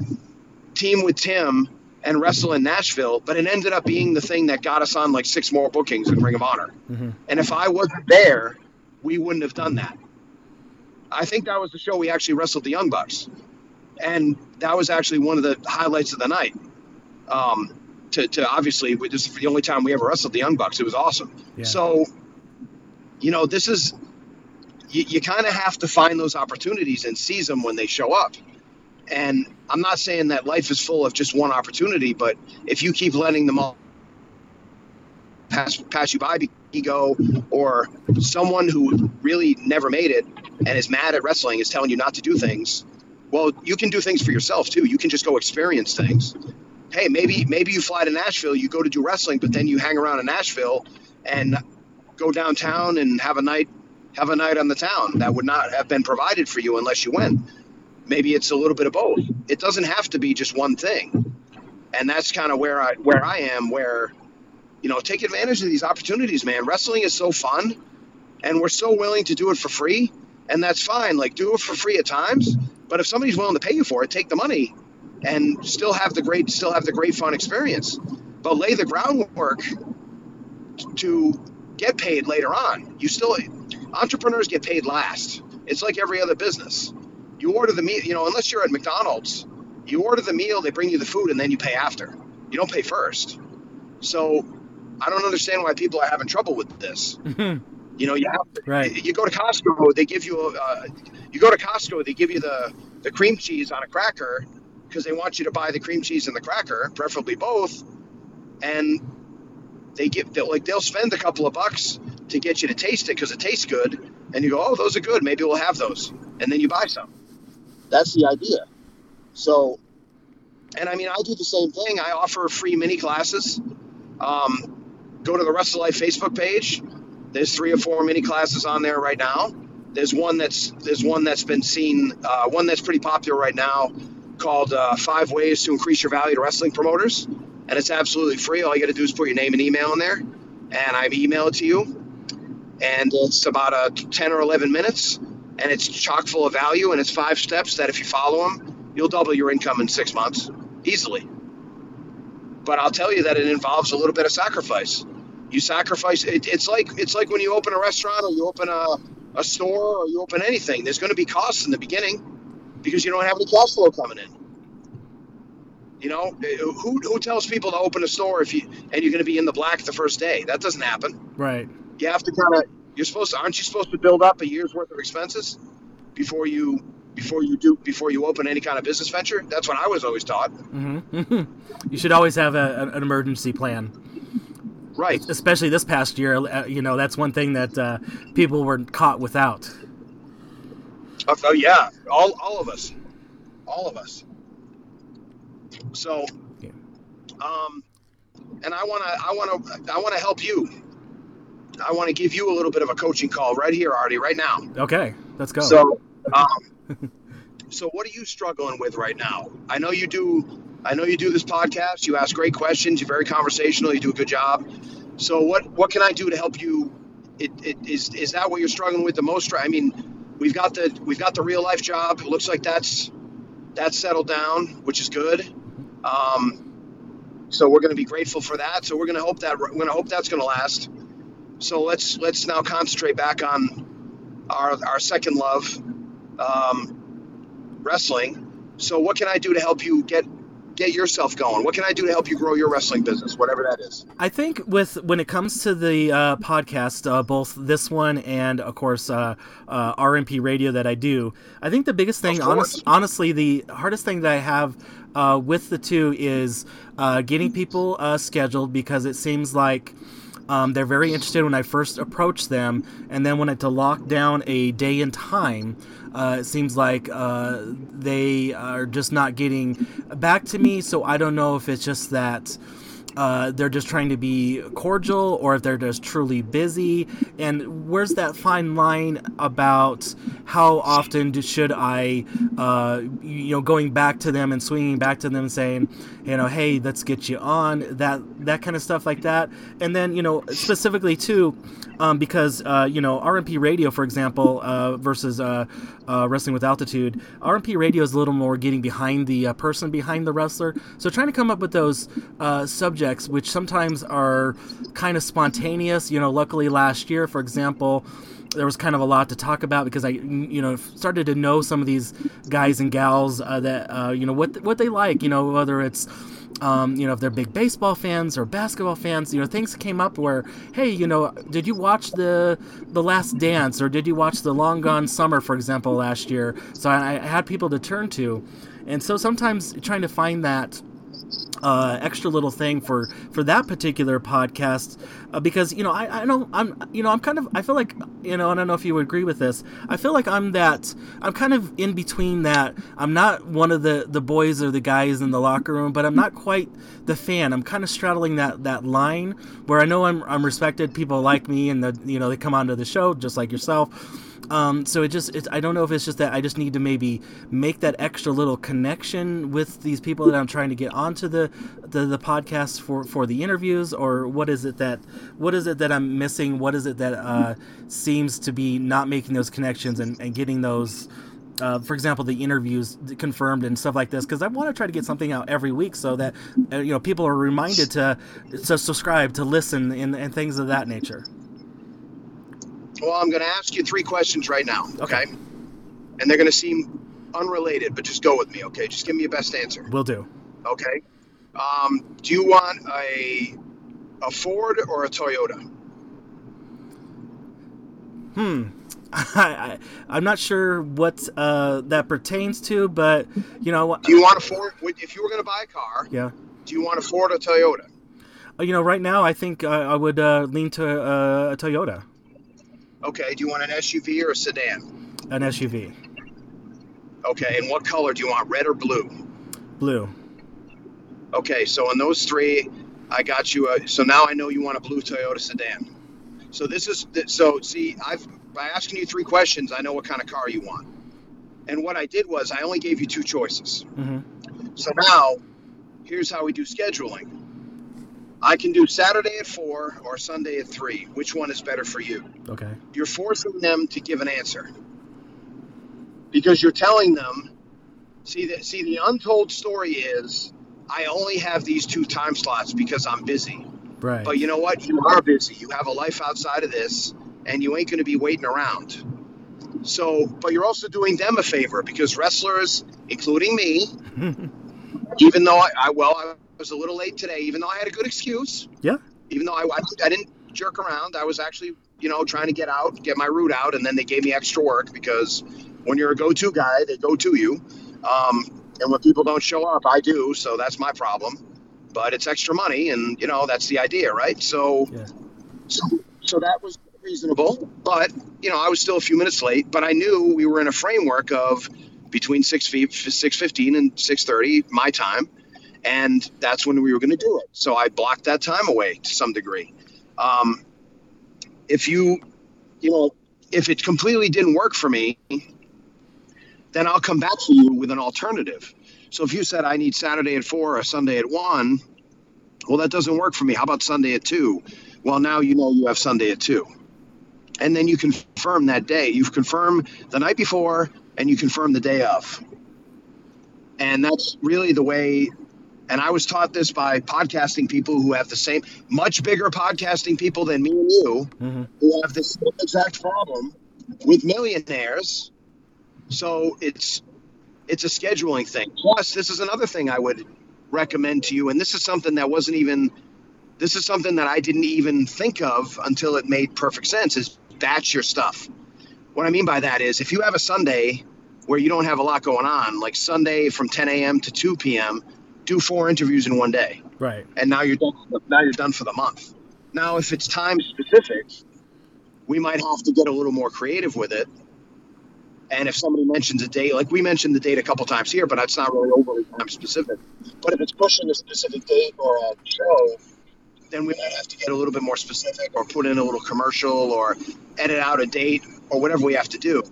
team with Tim and wrestle in Nashville, but it ended up being the thing that got us on like six more bookings in Ring of Honor. Mm-hmm. And if I wasn't there, we wouldn't have done that. I think that was the show we actually wrestled the Young Bucks, and that was actually one of the highlights of the night. Um, to, to obviously, this is the only time we ever wrestled the Young Bucks. It was awesome. Yeah. So, you know, this is you, you kind of have to find those opportunities and seize them when they show up. And I'm not saying that life is full of just one opportunity, but if you keep letting them all pass pass you by ego or someone who really never made it and is mad at wrestling is telling you not to do things, well, you can do things for yourself too. You can just go experience things. hey, maybe maybe you fly to Nashville, you go to do wrestling, but then you hang around in Nashville and go downtown and have a night have a night on the town that would not have been provided for you unless you went. Maybe it's a little bit of both. It doesn't have to be just one thing. And that's kind of where I where I am where you know, take advantage of these opportunities, man. Wrestling is so fun and we're so willing to do it for free, and that's fine. Like do it for free at times, but if somebody's willing to pay you for it, take the money and still have the great still have the great fun experience. But lay the groundwork to get paid later on. You still entrepreneurs get paid last. It's like every other business. You order the meal, you know, unless you're at McDonald's, you order the meal, they bring you the food, and then you pay after. You don't pay first. So I don't understand why people are having trouble with this. You know, you have Right. you go to Costco, they give you uh, you go to Costco, they give you the the cream cheese on a cracker because they want you to buy the cream cheese and the cracker, preferably both, and they give they'll, like they'll spend a couple of bucks to get you to taste it because it tastes good, and you go, oh, those are good, maybe we'll have those, and then you buy some. That's the idea. So, and I mean, I do the same thing. I offer free mini classes. Um, go to the Wrestle Life Facebook page. There's three or four mini classes on there right now. There's one that's there's one that's been seen, uh, one that's pretty popular right now, called uh, Five Ways to Increase Your Value to Wrestling Promoters, and it's absolutely free. All you got to do is put your name and email in there, and I email it to you. And it's about a 10 or 11 minutes, and it's chock full of value, and it's five steps that if you follow them, you'll double your income in six months easily. But I'll tell you that it involves a little bit of sacrifice. You sacrifice. It, it's like it's like when you open a restaurant or you open a, a store or you open anything. There's going to be costs in the beginning because you don't have any cash flow coming in. You know, who, who tells people to open a store if you and you're going to be in the black the first day? That doesn't happen. Right. You have to kind of. You're supposed to. Aren't you supposed to build up a year's worth of expenses before you before you do before you open any kind of business venture? That's what I was always taught. hmm you should always have a, an emergency plan. Right. Especially this past year, uh, you know, that's one thing that uh, people were caught without. Oh, oh, yeah, all, all of us, all of us. So, Yeah. um, and I wanna, I wanna, I wanna help you. I want to give you a little bit of a coaching call right here, Artie, right now. Okay, let's go. So, um, so what are you struggling with right now? I know you do. I know you do this podcast. You ask great questions. You're very conversational. You do a good job. So, what what can I do to help you? It, it is is that what you're struggling with the most? I mean, we've got the we've got the real life job. It looks like that's that's settled down, which is good. Um, so we're going to be grateful for that. So we're going to hope that we're going to hope that's going to last. So let's let's now concentrate back on our our second love, um, wrestling. So what can I do to help you get get yourself going? What can I do to help you grow your wrestling business, whatever that is? I think with when it comes to the uh, podcast, uh, both this one and of course uh, uh, RMP Radio that I do, I think the biggest thing, honest, honestly, the hardest thing that I have uh, with the two is uh, getting people uh, scheduled because it seems like. Um, they're very interested when I first approach them, and then when I to lock down a day and time, uh, it seems like uh, they are just not getting back to me. So I don't know if it's just that uh, they're just trying to be cordial or if they're just truly busy. And where's that fine line about how often do, should I, uh, you know, going back to them and swinging back to them saying, you know, hey, let's get you on that that kind of stuff like that. And then you know specifically too, um, because uh, you know RMP Radio, for example, uh, versus uh, Wrestling with Altitude, RMP Radio is a little more getting behind the uh, person behind the wrestler. So trying to come up with those uh, subjects, which sometimes are kind of spontaneous. You know, luckily last year, for example. There was kind of a lot to talk about because I, you know, started to know some of these guys and gals uh, that, uh, you know, what what they like. You know, whether it's um, you know, if they're big baseball fans or basketball fans, you know, things came up where, hey, you know, did you watch the the Last Dance or did you watch the Long Gone Summer, for example, last year? So I, I had people to turn to, and so sometimes trying to find that uh, extra little thing for for that particular podcast uh, because you know I, I know I'm you know I'm kind of I feel like you know I don't know if you would agree with this I feel like I'm that I'm kind of in between that. I'm not one of the the boys or the guys in the locker room but I'm not quite the fan. I'm kind of straddling that that line where I know I'm I'm respected. People like me and the you know they come onto the show just like yourself um, so it just, it's, I don't know if it's just that I just need to maybe make that extra little connection with these people that I'm trying to get onto the, the, the podcast for, for the interviews, or what is it that, what is it that I'm missing? What is it that uh, seems to be not making those connections and, and getting those, uh, for example, the interviews confirmed and stuff like this, because I want to try to get something out every week so that uh, you know people are reminded to to subscribe, to listen, and, and things of that nature. Well, I'm going to ask you three questions right now. Okay. And they're going to seem unrelated, but just go with me, okay? Just give me your best answer. Will do. Okay. Um, do you want a a Ford or a Toyota? Hmm. I, I, am not sure what uh, that pertains to, but you know. Do you want a Ford? If you were going to buy a car, yeah. Do you want a Ford or Toyota? Uh, you know, right now I think I, I would uh, lean to uh, a Toyota. Okay. Do you want an SUV or a sedan? An SUV. Okay. And what color do you want? Red or blue? Blue. Okay. So in those three, I got you. A, so now I know you want a blue Toyota sedan. So this is so. See, I've by asking you three questions, I know what kind of car you want. And what I did was I only gave you two choices. Mm-hmm. So now, here's how we do scheduling. I can do Saturday at four or Sunday at three. Which one is better for you? Okay. You're forcing them to give an answer because you're telling them. See that? See the untold story is I only have these two time slots because I'm busy. Right. But you know what? You are busy. You have a life outside of this, and you ain't going to be waiting around. So, but you're also doing them a favor because wrestlers, including me, even though I, I well, I was a little late today, even though I had a good excuse. Yeah. Even though I, I, I didn't jerk around, I was actually, you know, trying to get out, get my route out, and then they gave me extra work because when you're a go-to guy, they go to you. Um, and when people don't show up, I do, so that's my problem. But it's extra money, and you know that's the idea, right? So, Yeah. so, so that was reasonable. But you know, I was still a few minutes late. But I knew we were in a framework of between six feet, six fifteen and six thirty my time, and that's when we were going to do it. So I blocked that time away to some degree. Um, if you, you know, if it completely didn't work for me, then I'll come back to you with an alternative. So if you said I need Saturday at four or Sunday at one, well, that doesn't work for me. How about Sunday at two? Well, now you know you have Sunday at two. And then you confirm that day. You've confirmed the night before and you confirm the day of. And that's really the way. And I was taught this by podcasting people who have the same, much bigger podcasting people than me and you, Mm-hmm. who have the same exact problem with millionaires. So it's it's a scheduling thing. Plus, this is another thing I would recommend to you, and this is something that wasn't even this is something that I didn't even think of until it made perfect sense is batch your stuff. What I mean by that is if you have a Sunday where you don't have a lot going on, like Sunday from 10 a.m. to 2 p.m., do four interviews in one day Right. and now you're done. Now you're done for the month. Now, if it's time specific, we might have to get a little more creative with it. And if somebody mentions a date, like we mentioned the date a couple times here, but it's not really overly time specific. But if it's pushing a specific date or a show, then we might have to get a little bit more specific, or put in a little commercial, or edit out a date, or whatever we have to do.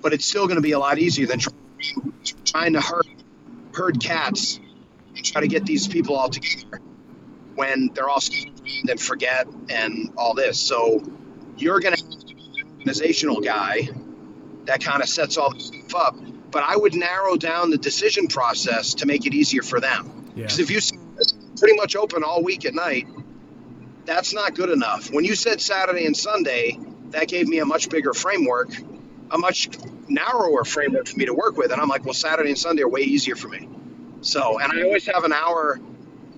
But it's still going to be a lot easier than trying to herd herd cats and try to get these people all together when they're all scattered and forget and all this. So you're going to have to be the organizational guy that kind of sets all this stuff up. But I would narrow down the decision process to make it easier for them. Yeah. Because if you pretty much open all week at night, that's not good enough. When you said Saturday and Sunday, that gave me a much bigger framework, a much narrower framework for me to work with. And I'm like, well, Saturday and Sunday are way easier for me. So, and I always have an hour.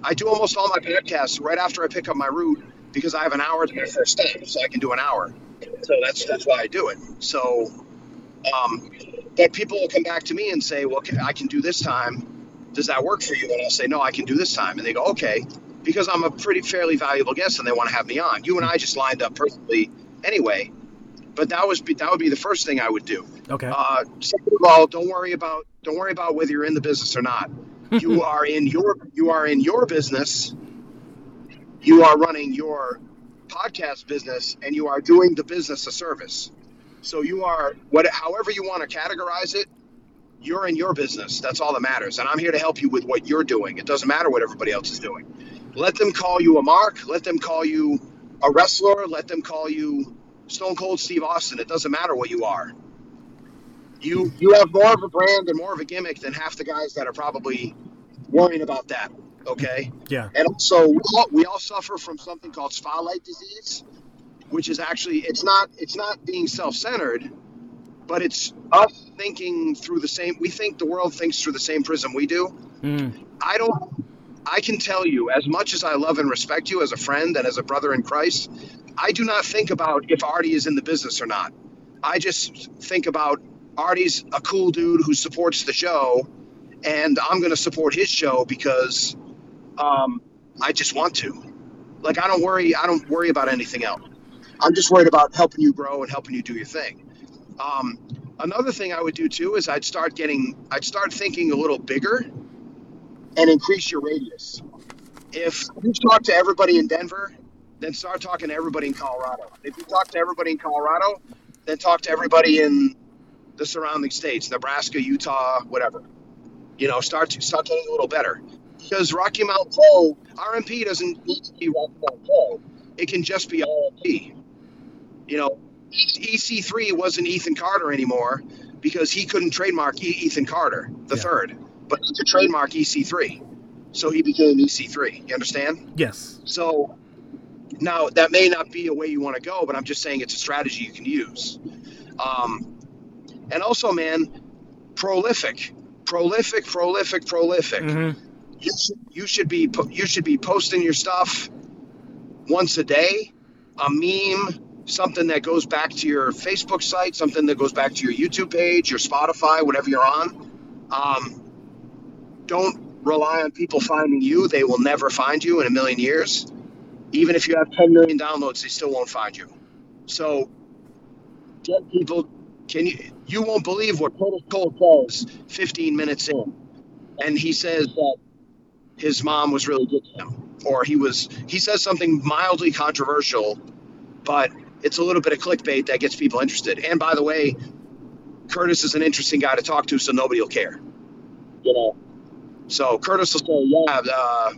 I do almost all my podcasts right after I pick up my route because I have an hour to my first step, so I can do an hour. So that's that's why I do it. So, um, but people will come back to me and say, well, I can do this time, does that work for you? And I'll say, no, I can do this time. And they go, okay, because I'm a pretty fairly valuable guest and they want to have me on. You and I just lined up perfectly anyway. But that was be, that would be the first thing I would do. Okay. Uh, second of all, don't worry about don't worry about whether you're in the business or not. You are in your you are in your business. You are running your podcast business, and you are doing the business a service. So you are what however you want to categorize it. You're in your business. That's all that matters. And I'm here to help you with what you're doing. It doesn't matter what everybody else is doing. Let them call you a mark. Let them call you a wrestler. Let them call you Stone Cold Steve Austin. It doesn't matter what you are. You you have more of a brand and more of a gimmick than half the guys that are probably worrying about that. Okay. Yeah. And also, we all, we all suffer from something called spotlight disease, which is actually it's not it's not being self-centered, but it's us thinking through the same. We think the world thinks through the same prism we do. Mm. I don't. I can tell you, as much as I love and respect you as a friend and as a brother in Christ, I do not think about if Artie is in the business or not. I just think about Artie's a cool dude who supports the show, and I'm going to support his show because um, I just want to. Like I don't worry. I don't worry about anything else. I'm just worried about helping you grow and helping you do your thing. Um, another thing I would do too is I'd start getting. I'd start thinking a little bigger and increase your radius. If you talk to everybody in Denver, then start talking to everybody in Colorado. If you talk to everybody in Colorado, then talk to everybody in the surrounding states, Nebraska, Utah, whatever. You know, start to start getting a little better. Because Rocky Mountain Pro, RMP doesn't need to be Rocky Mountain Pro. It can just be RMP. You know, EC3 wasn't Ethan Carter anymore because he couldn't trademark e- Ethan Carter the Yeah. third, but he could trademark EC3. So he became EC3. You understand? Yes. So now that may not be a way you want to go, but I'm just saying it's a strategy you can use. Um, and also, man, prolific, prolific, prolific, prolific. hmm You should, you should be you should be posting your stuff once a day, a meme, something that goes back to your Facebook site, something that goes back to your YouTube page, your Spotify, whatever you're on. Um, don't rely on people finding you; they will never find you in a million years. Even if you have 10 million downloads, they still won't find you. So get people. Can you? You won't believe what Curtis Cole says 15 minutes in, and he says that his mom was really good to him, or he was. He says something mildly controversial, but it's a little bit of clickbait that gets people interested. And by the way, Curtis is an interesting guy to talk to, so nobody will care. You know. So Curtis will say, "Yeah, uh,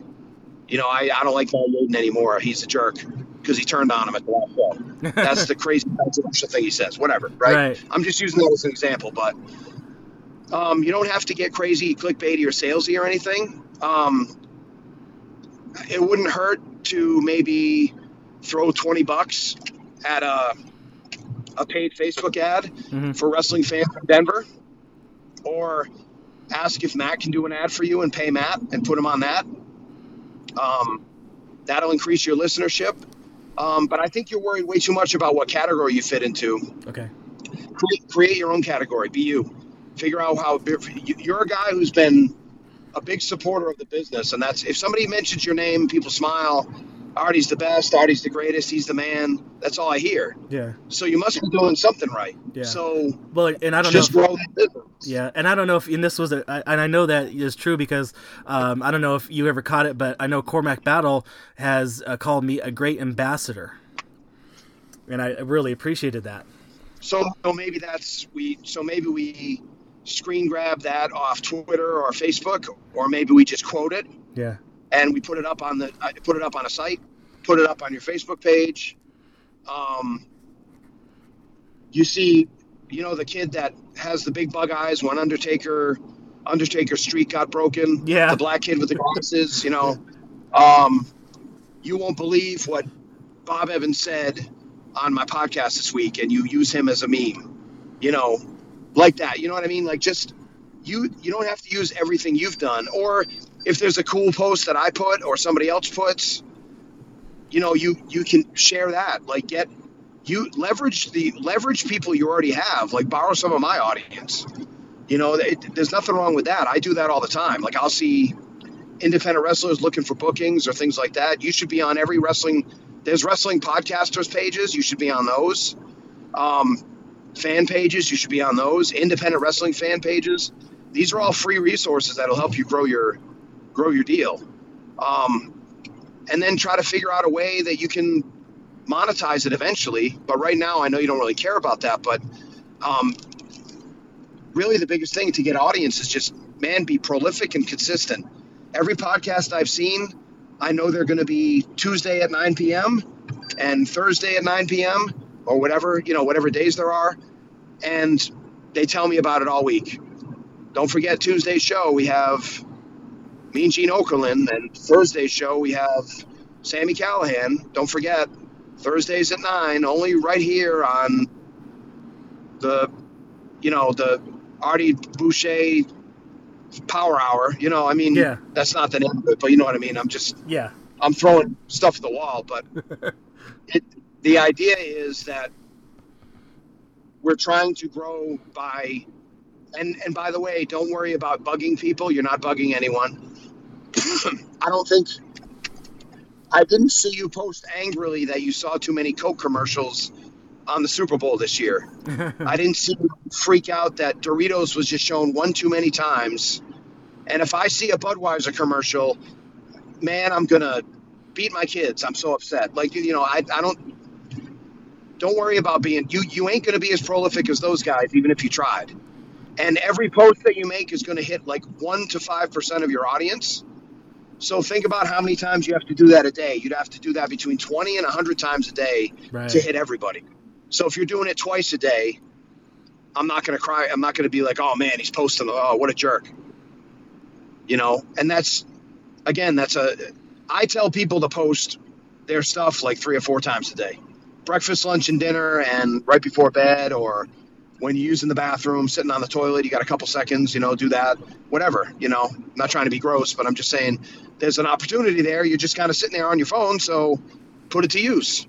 you know, I, I don't like Paul Yaden anymore. He's a jerk because he turned on him at the last show." That's the crazy controversial thing he says. Whatever, right? Right. I'm just using that as an example, but um, you don't have to get crazy clickbaity or salesy or anything. Um, it wouldn't hurt to maybe throw 20 bucks at a, a paid Facebook ad Mhm. for wrestling fans in Denver, or ask if Matt can do an ad for you and pay Matt and put him on that. Um, that'll increase your listenership. Um, but I think you're worried way too much about what category you fit into Okay. create, create your own category. Be you. Figure out how you- you're a guy who's been a big supporter of the business, and that's if somebody mentions your name, people smile. Artie's the best. Artie's the greatest. He's the man. That's all I hear. Yeah. So you must be doing something right. Yeah. So Well, and I don't know. just If, grow that business. yeah, and I don't know if and this was a, and I know that is true because um, I don't know if you ever caught it, but I know Cormac Battle has uh, called me a great ambassador, and I really appreciated that. So, so maybe that's we. So maybe we screen grab that off Twitter or Facebook, or maybe we just quote it Yeah. And we put it up on the I put it up on a site, put it up on your Facebook page. Um, you see, you know the kid that has the big bug eyes when Undertaker Undertaker streak got broken. Yeah. the black kid with the glasses. You know, um, you won't believe what Bob Evans said on my podcast this week, and you use him as a meme. You know, like that. You know what I mean? Like just you you don't have to use everything you've done or if there's a cool post that I put or somebody else puts, you know, you you can share that. Like get you leverage the leverage people you already have. Like borrow some of my audience. You know, it, there's nothing wrong with that. I do that all the time. Like I'll see independent wrestlers looking for bookings or things like that. You should be on every wrestling. There's wrestling podcasters pages. You should be on those. Um, fan pages. You should be on those. Independent wrestling fan pages. These are all free resources that'll help you grow your grow your deal. Um, and then try to figure out a way that you can monetize it eventually. But right now, I know you don't really care about that. But um, really, the biggest thing to get audience is just man, be prolific and consistent. Every podcast I've seen, I know they're going to be Tuesday at 9 p.m. and Thursday at 9 p.m. or whatever you know, whatever days there are, and they tell me about it all week. Don't forget Tuesday's show. We have me and Gene Okerlund, and Thursday's show we have Sami Callihan. Don't forget Thursdays at nine, only right here on the, you know, the Artie Boucher Power Hour. You know, I mean, Yeah. that's not the name of it, but you know what I mean. I'm just Yeah. I'm throwing stuff at the wall, but it, the idea is that we're trying to grow by, and and by the way, don't worry about bugging people. You're not bugging anyone. I don't think. I didn't see you post angrily that you saw too many Coke commercials on the Super Bowl this year. I didn't see you freak out that Doritos was just shown one too many times. And if I see a Budweiser commercial, man, I'm gonna beat my kids. I'm so upset. Like you know, I, I don't don't worry about being you you ain't gonna be as prolific as those guys, even if you tried. And every post that you make is gonna hit like one to five percent of your audience. So think about how many times you have to do that a day. You'd have to do that between 20 and 100 times a day Right. to hit everybody. So if you're doing it twice a day, I'm not going to cry. I'm not going to be like, oh man, he's posting. Oh, what a jerk. You know, and that's, again, that's a, I tell people to post their stuff like three or four times a day breakfast, lunch, and dinner, and right before bed, or when you're using the bathroom, sitting on the toilet, you got a couple seconds, you know, do that, whatever. You know, I'm not trying to be gross, but I'm just saying there's an opportunity there. You're just kind of sitting there on your phone, so put it to use.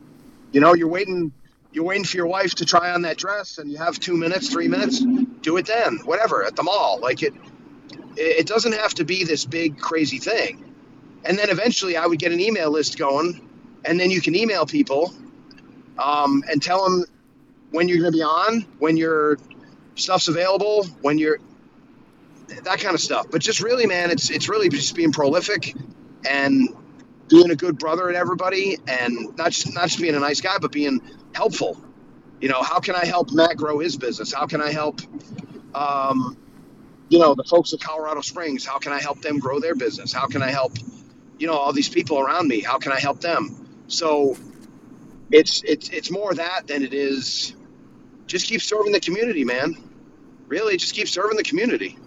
You know, you're waiting you're waiting for your wife to try on that dress and you have two minutes, three minutes, do it then, whatever, at the mall. Like it it doesn't have to be this big crazy thing. And then eventually I would get an email list going and then you can email people um, and tell them when you're going to be on, when your stuff's available, when you're that kind of stuff. But just really, man, it's it's really just being prolific and being a good brother to everybody, and not just not just being a nice guy, but being helpful. You know, how can I help Matt grow his business? How can I help, um, you know, the folks at Colorado Springs? How can I help them grow their business? How can I help, you know, all these people around me? How can I help them? So, it's it's it's more that than it is. Just keep serving the community, man. Really, just keep serving the community.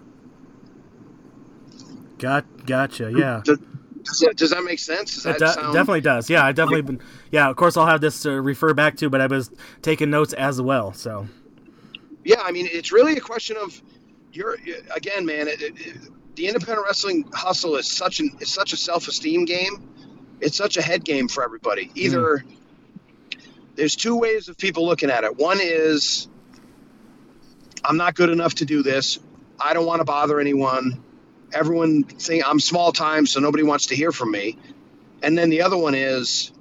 Got gotcha. Yeah. Does, does, that, does that make sense? Does It that de- sound definitely does. Yeah, I definitely been. Yeah, of course I'll have this to refer back to, but I was taking notes as well. So yeah, I mean, it's really a question of you're again, man. It, it, it- the independent wrestling hustle is such an it's such a self esteem game. It's such a head game for everybody. Mm. Either there's two ways of people looking at it. One is I'm not good enough to do this. I don't want to bother anyone. Everyone think I'm small time, so nobody wants to hear from me. And then the other one is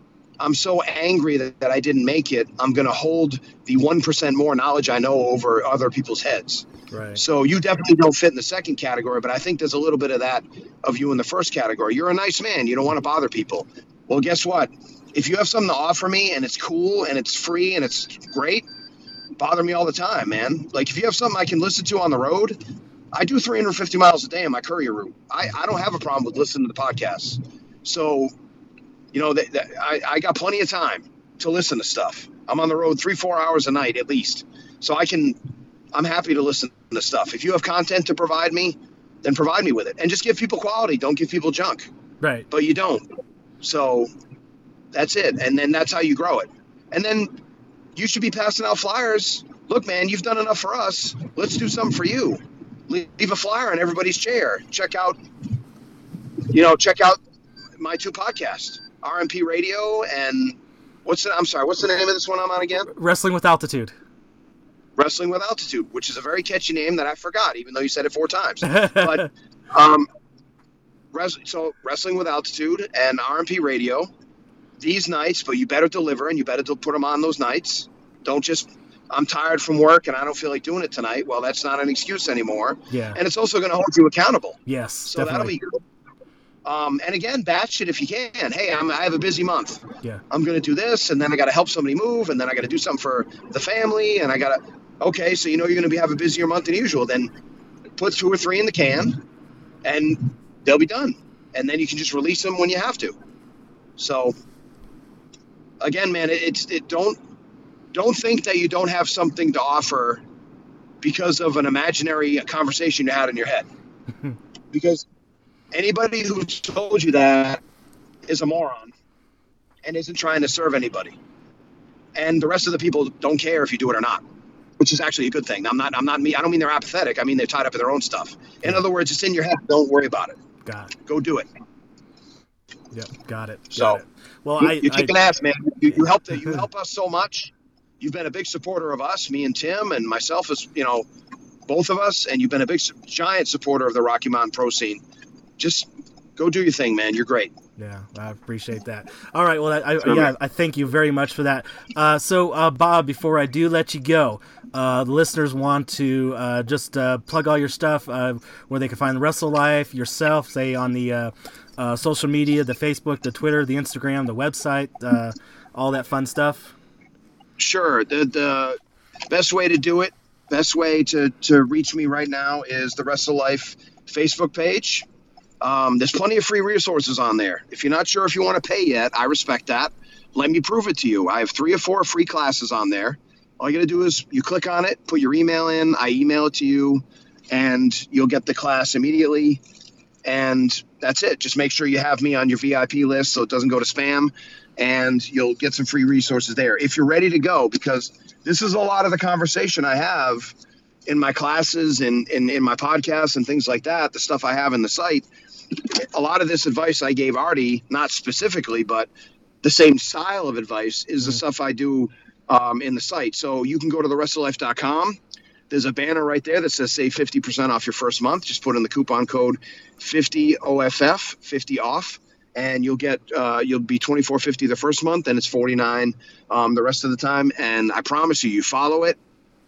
I'm so angry that, that I didn't make it. I'm going to hold the 1% more knowledge I know over other people's heads. right. So you definitely don't fit in the second category, but I think there's a little bit of that of you in the first category. You're a nice man. You don't want to bother people. Well, guess what? If you have something to offer me and it's cool and it's free and it's great, bother me all the time, man. Like if you have something I can listen to on the road, I do 350 miles a day in my courier route. I, I don't have a problem with listening to the podcasts. So, you know, that, that, I, I got plenty of time to listen to stuff. I'm on the road three, four hours a night at least. So I can, I'm happy to listen to stuff. If you have content to provide me, then provide me with it. And just give people quality. Don't give people junk. Right. But you don't. So that's it. And then that's how you grow it. And then you should be passing out flyers. Look, man, you've done enough for us. Let's do something for you. Leave a flyer on everybody's chair. Check out, you know, check out my two podcasts, RMP Radio and what's the, I'm sorry, what's the name of this one I'm on again? Wrestling with altitude. Wrestling with Altitude, which is a very catchy name that I forgot, even though you said it four times. but um, res- so Wrestling with Altitude and RMP Radio these nights, but you better deliver and you better put them on those nights. Don't just I'm tired from work and I don't feel like doing it tonight. Well, that's not an excuse anymore. Yeah. And it's also going to hold you accountable. Yes. So definitely. that'll be good. Um, and again, batch it if you can. Hey, I'm, I have a busy month. Yeah. I'm going to do this, and then I got to help somebody move, and then I got to do something for the family, and I got to. Okay, so you know you're going to be have a busier month than usual. Then put two or three in the can, and they'll be done. And then you can just release them when you have to. So again, man, it, it's it don't don't think that you don't have something to offer because of an imaginary conversation you had in your head. because anybody who told you that is a moron and isn't trying to serve anybody. And the rest of the people don't care if you do it or not, which is actually a good thing. I'm not I'm not me I don't mean they're apathetic. I mean they're tied up in their own stuff. In other words, it's in your head. Don't worry about it. Got it. Go do it. Yep. Got it. So, got it. Well, You, I, you kick I an ass, man. You, you help you help us so much. You've been a big supporter of us, me and Tim, and myself as you know, both of us, and you've been a big giant supporter of the Rocky Mountain Pro scene. Just go do your thing, man. You're great. Yeah, I appreciate that. All right, well, I, I, yeah. I thank you very much for that. Uh, so, uh, Bob, before I do let you go, uh, the listeners want to uh, just uh, plug all your stuff uh, where they can find the Wrestle Life, yourself, say on the uh, uh, social media, the Facebook, the Twitter, the Instagram, the website, uh, all that fun stuff. Sure. The the best way to do it, best way to to reach me right now is the Wrestle Life Facebook page. Um, there's plenty of free resources on there. If you're not sure if you want to pay yet, I respect that. Let me prove it to you. I have three or four free classes on there. All you got to do is you click on it, put your email in, I email it to you, and you'll get the class immediately. And that's it. Just make sure you have me on your VIP list so it doesn't go to spam, and you'll get some free resources there if you're ready to go. Because this is a lot of the conversation I have in my classes and in, in my podcasts and things like that. The stuff I have in the site. A lot of this advice I gave Artie, not specifically, but the same style of advice is the stuff I do um, in the site. So you can go to thewrestlelife.com. There's a banner right there that says save 50% off your first month. Just put in the coupon code 50OFF, 50 off, and you'll get uh, you'll be 24.50 the first month, and it's 49 um, the rest of the time. And I promise you, you follow it,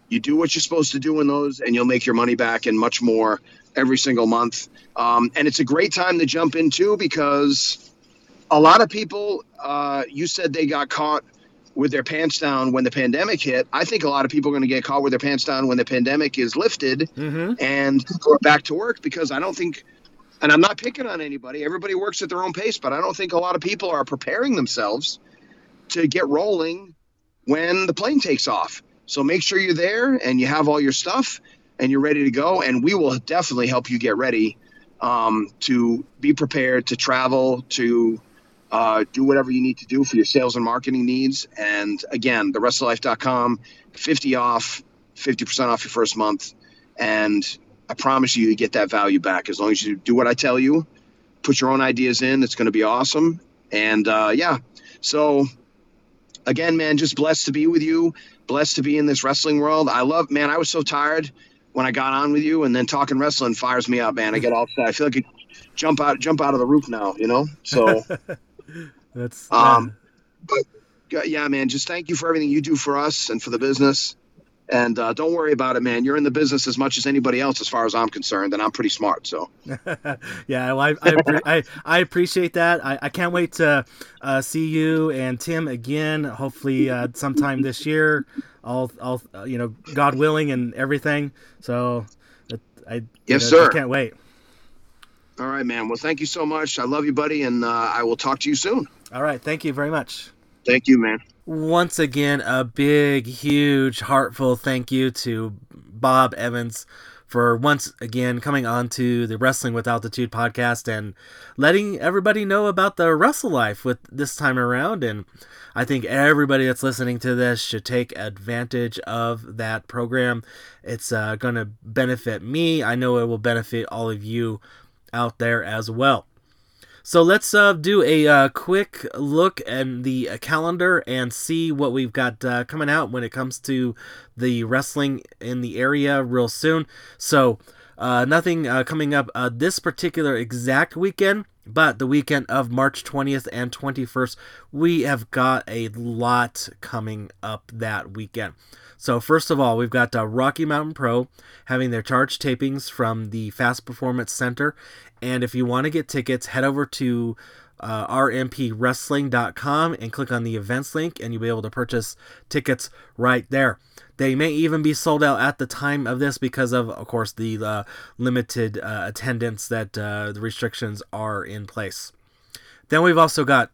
you do what you're supposed to do in those, and you'll make your money back and much more every single month. Um, and it's a great time to jump into because a lot of people, uh, you said they got caught with their pants down when the pandemic hit. I think a lot of people are going to get caught with their pants down when the pandemic is lifted Mm-hmm. and go back to work because I don't think, and I'm not picking on anybody, everybody works at their own pace, but I don't think a lot of people are preparing themselves to get rolling when the plane takes off. So make sure you're there and you have all your stuff and you're ready to go. And we will definitely help you get ready um, to be prepared to travel, to uh, do whatever you need to do for your sales and marketing needs. And again, thewrestlelife.com, 50 off, 50% off your first month. And I promise you, you get that value back as long as you do what I tell you, put your own ideas in. It's going to be awesome. And uh, yeah, so again, man, just blessed to be with you, blessed to be in this wrestling world. I love, man, I was so tired when I got on with you, and then talking wrestling fires me up, man. I get all upset. I feel like I jump out, jump out of the roof now, you know. So. That's Um, Yeah, yeah, man. Just thank you for everything you do for us and for the business. And uh, don't worry about it, man. You're in the business as much as anybody else, as far as I'm concerned, and I'm pretty smart. So yeah, well, I, I, I, I appreciate that. I, I can't wait to uh, see you and Tim again. Hopefully, uh, sometime this year. All, all, uh, you know, God willing, and everything. So, I Yes, know, sir. I can't wait. all right, man. Well, thank you so much. I love you, buddy, and uh, I will talk to you soon. All right, thank you very much. Thank you, man. Once again, a big, huge, heartful thank you to Bob Evans for once again coming on to the Wrestling with Altitude podcast and letting everybody know about the Wrestle Life with this time around. And I think everybody that's listening to this should take advantage of that program. It's uh, going to benefit me. I know it will benefit all of you out there as well. So let's uh, do a uh, quick look at the uh, calendar and see what we've got uh, coming out when it comes to the wrestling in the area real soon. So uh, nothing uh, coming up this particular exact weekend, but the weekend of March 20th and 21st, we have got a lot coming up that weekend. So first of all, we've got Rocky Mountain Pro having their charge tapings from the Fast Performance Center, and if you want to get tickets, head over to uh, rmpwrestling.com and click on the events link, and you'll be able to purchase tickets right there. They may even be sold out at the time of this because of, of course, the uh, limited uh, attendance that uh, the restrictions are in place. Then we've also got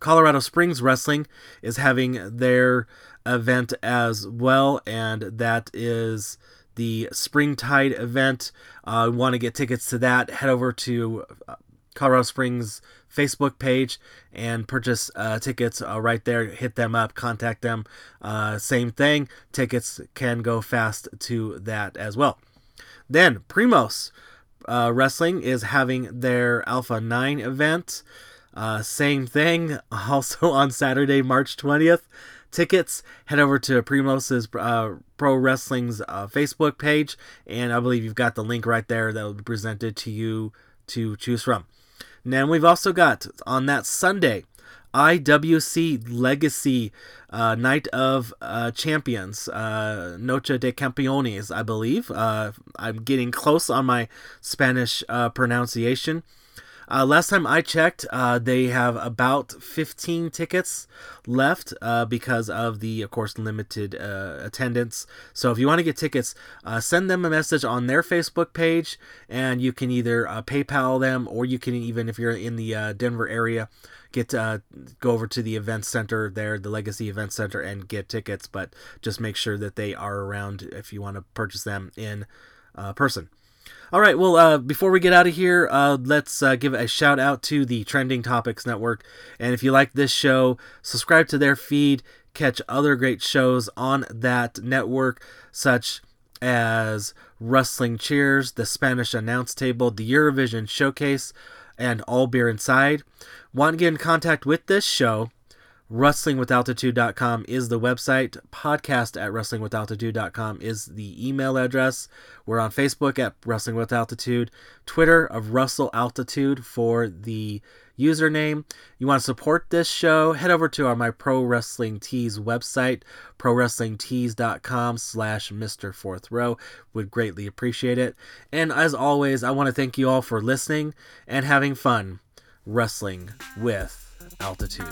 Colorado Springs Wrestling is having their event as well, and that is the Springtide event. Uh, want to get tickets to that? Head over to uh, Colorado Springs Facebook page and purchase uh, tickets uh, right there. Hit them up, contact them. Uh, same thing. Tickets can go fast to that as well. Then Primos uh, Wrestling is having their Alpha 9 event. Uh, same thing, also on Saturday, March 20th. Tickets, head over to Primos's uh, Pro Wrestling's uh, Facebook page, and I believe you've got the link right there that will be presented to you to choose from. Now, we've also got on that Sunday, IWC Legacy uh, Night of uh, Champions, uh, Noche de Campeones, I believe. Uh, I'm getting close on my Spanish uh, pronunciation. Uh, last time I checked, uh, they have about 15 tickets left uh, because of the, of course, limited uh, attendance. So if you want to get tickets, uh, send them a message on their Facebook page, and you can either uh, PayPal them or you can even, if you're in the Denver area, get go over to the event center there, the Legacy Event Center, and get tickets. But just make sure that they are around if you want to purchase them in person. All right, well, uh, before we get out of here, uh, let's uh, give a shout out to the Trending Topics Network. And if you like this show, subscribe to their feed, catch other great shows on that network, such as Rustling Cheers, the Spanish Announce Table, the Eurovision Showcase, and All Beer Inside. Want to get in contact with this show? wrestlingwithaltitude.com is the website. Podcast at wrestlingwithaltitude.com is the email address. We're on facebook at wrestling with altitude twitter of wrestle altitude for the username. You want to support this show head over to our my pro wrestling tees website prowrestlingtees.com slash mr fourth row. Would greatly appreciate it. And as always i want to thank you all for listening and having fun wrestling with altitude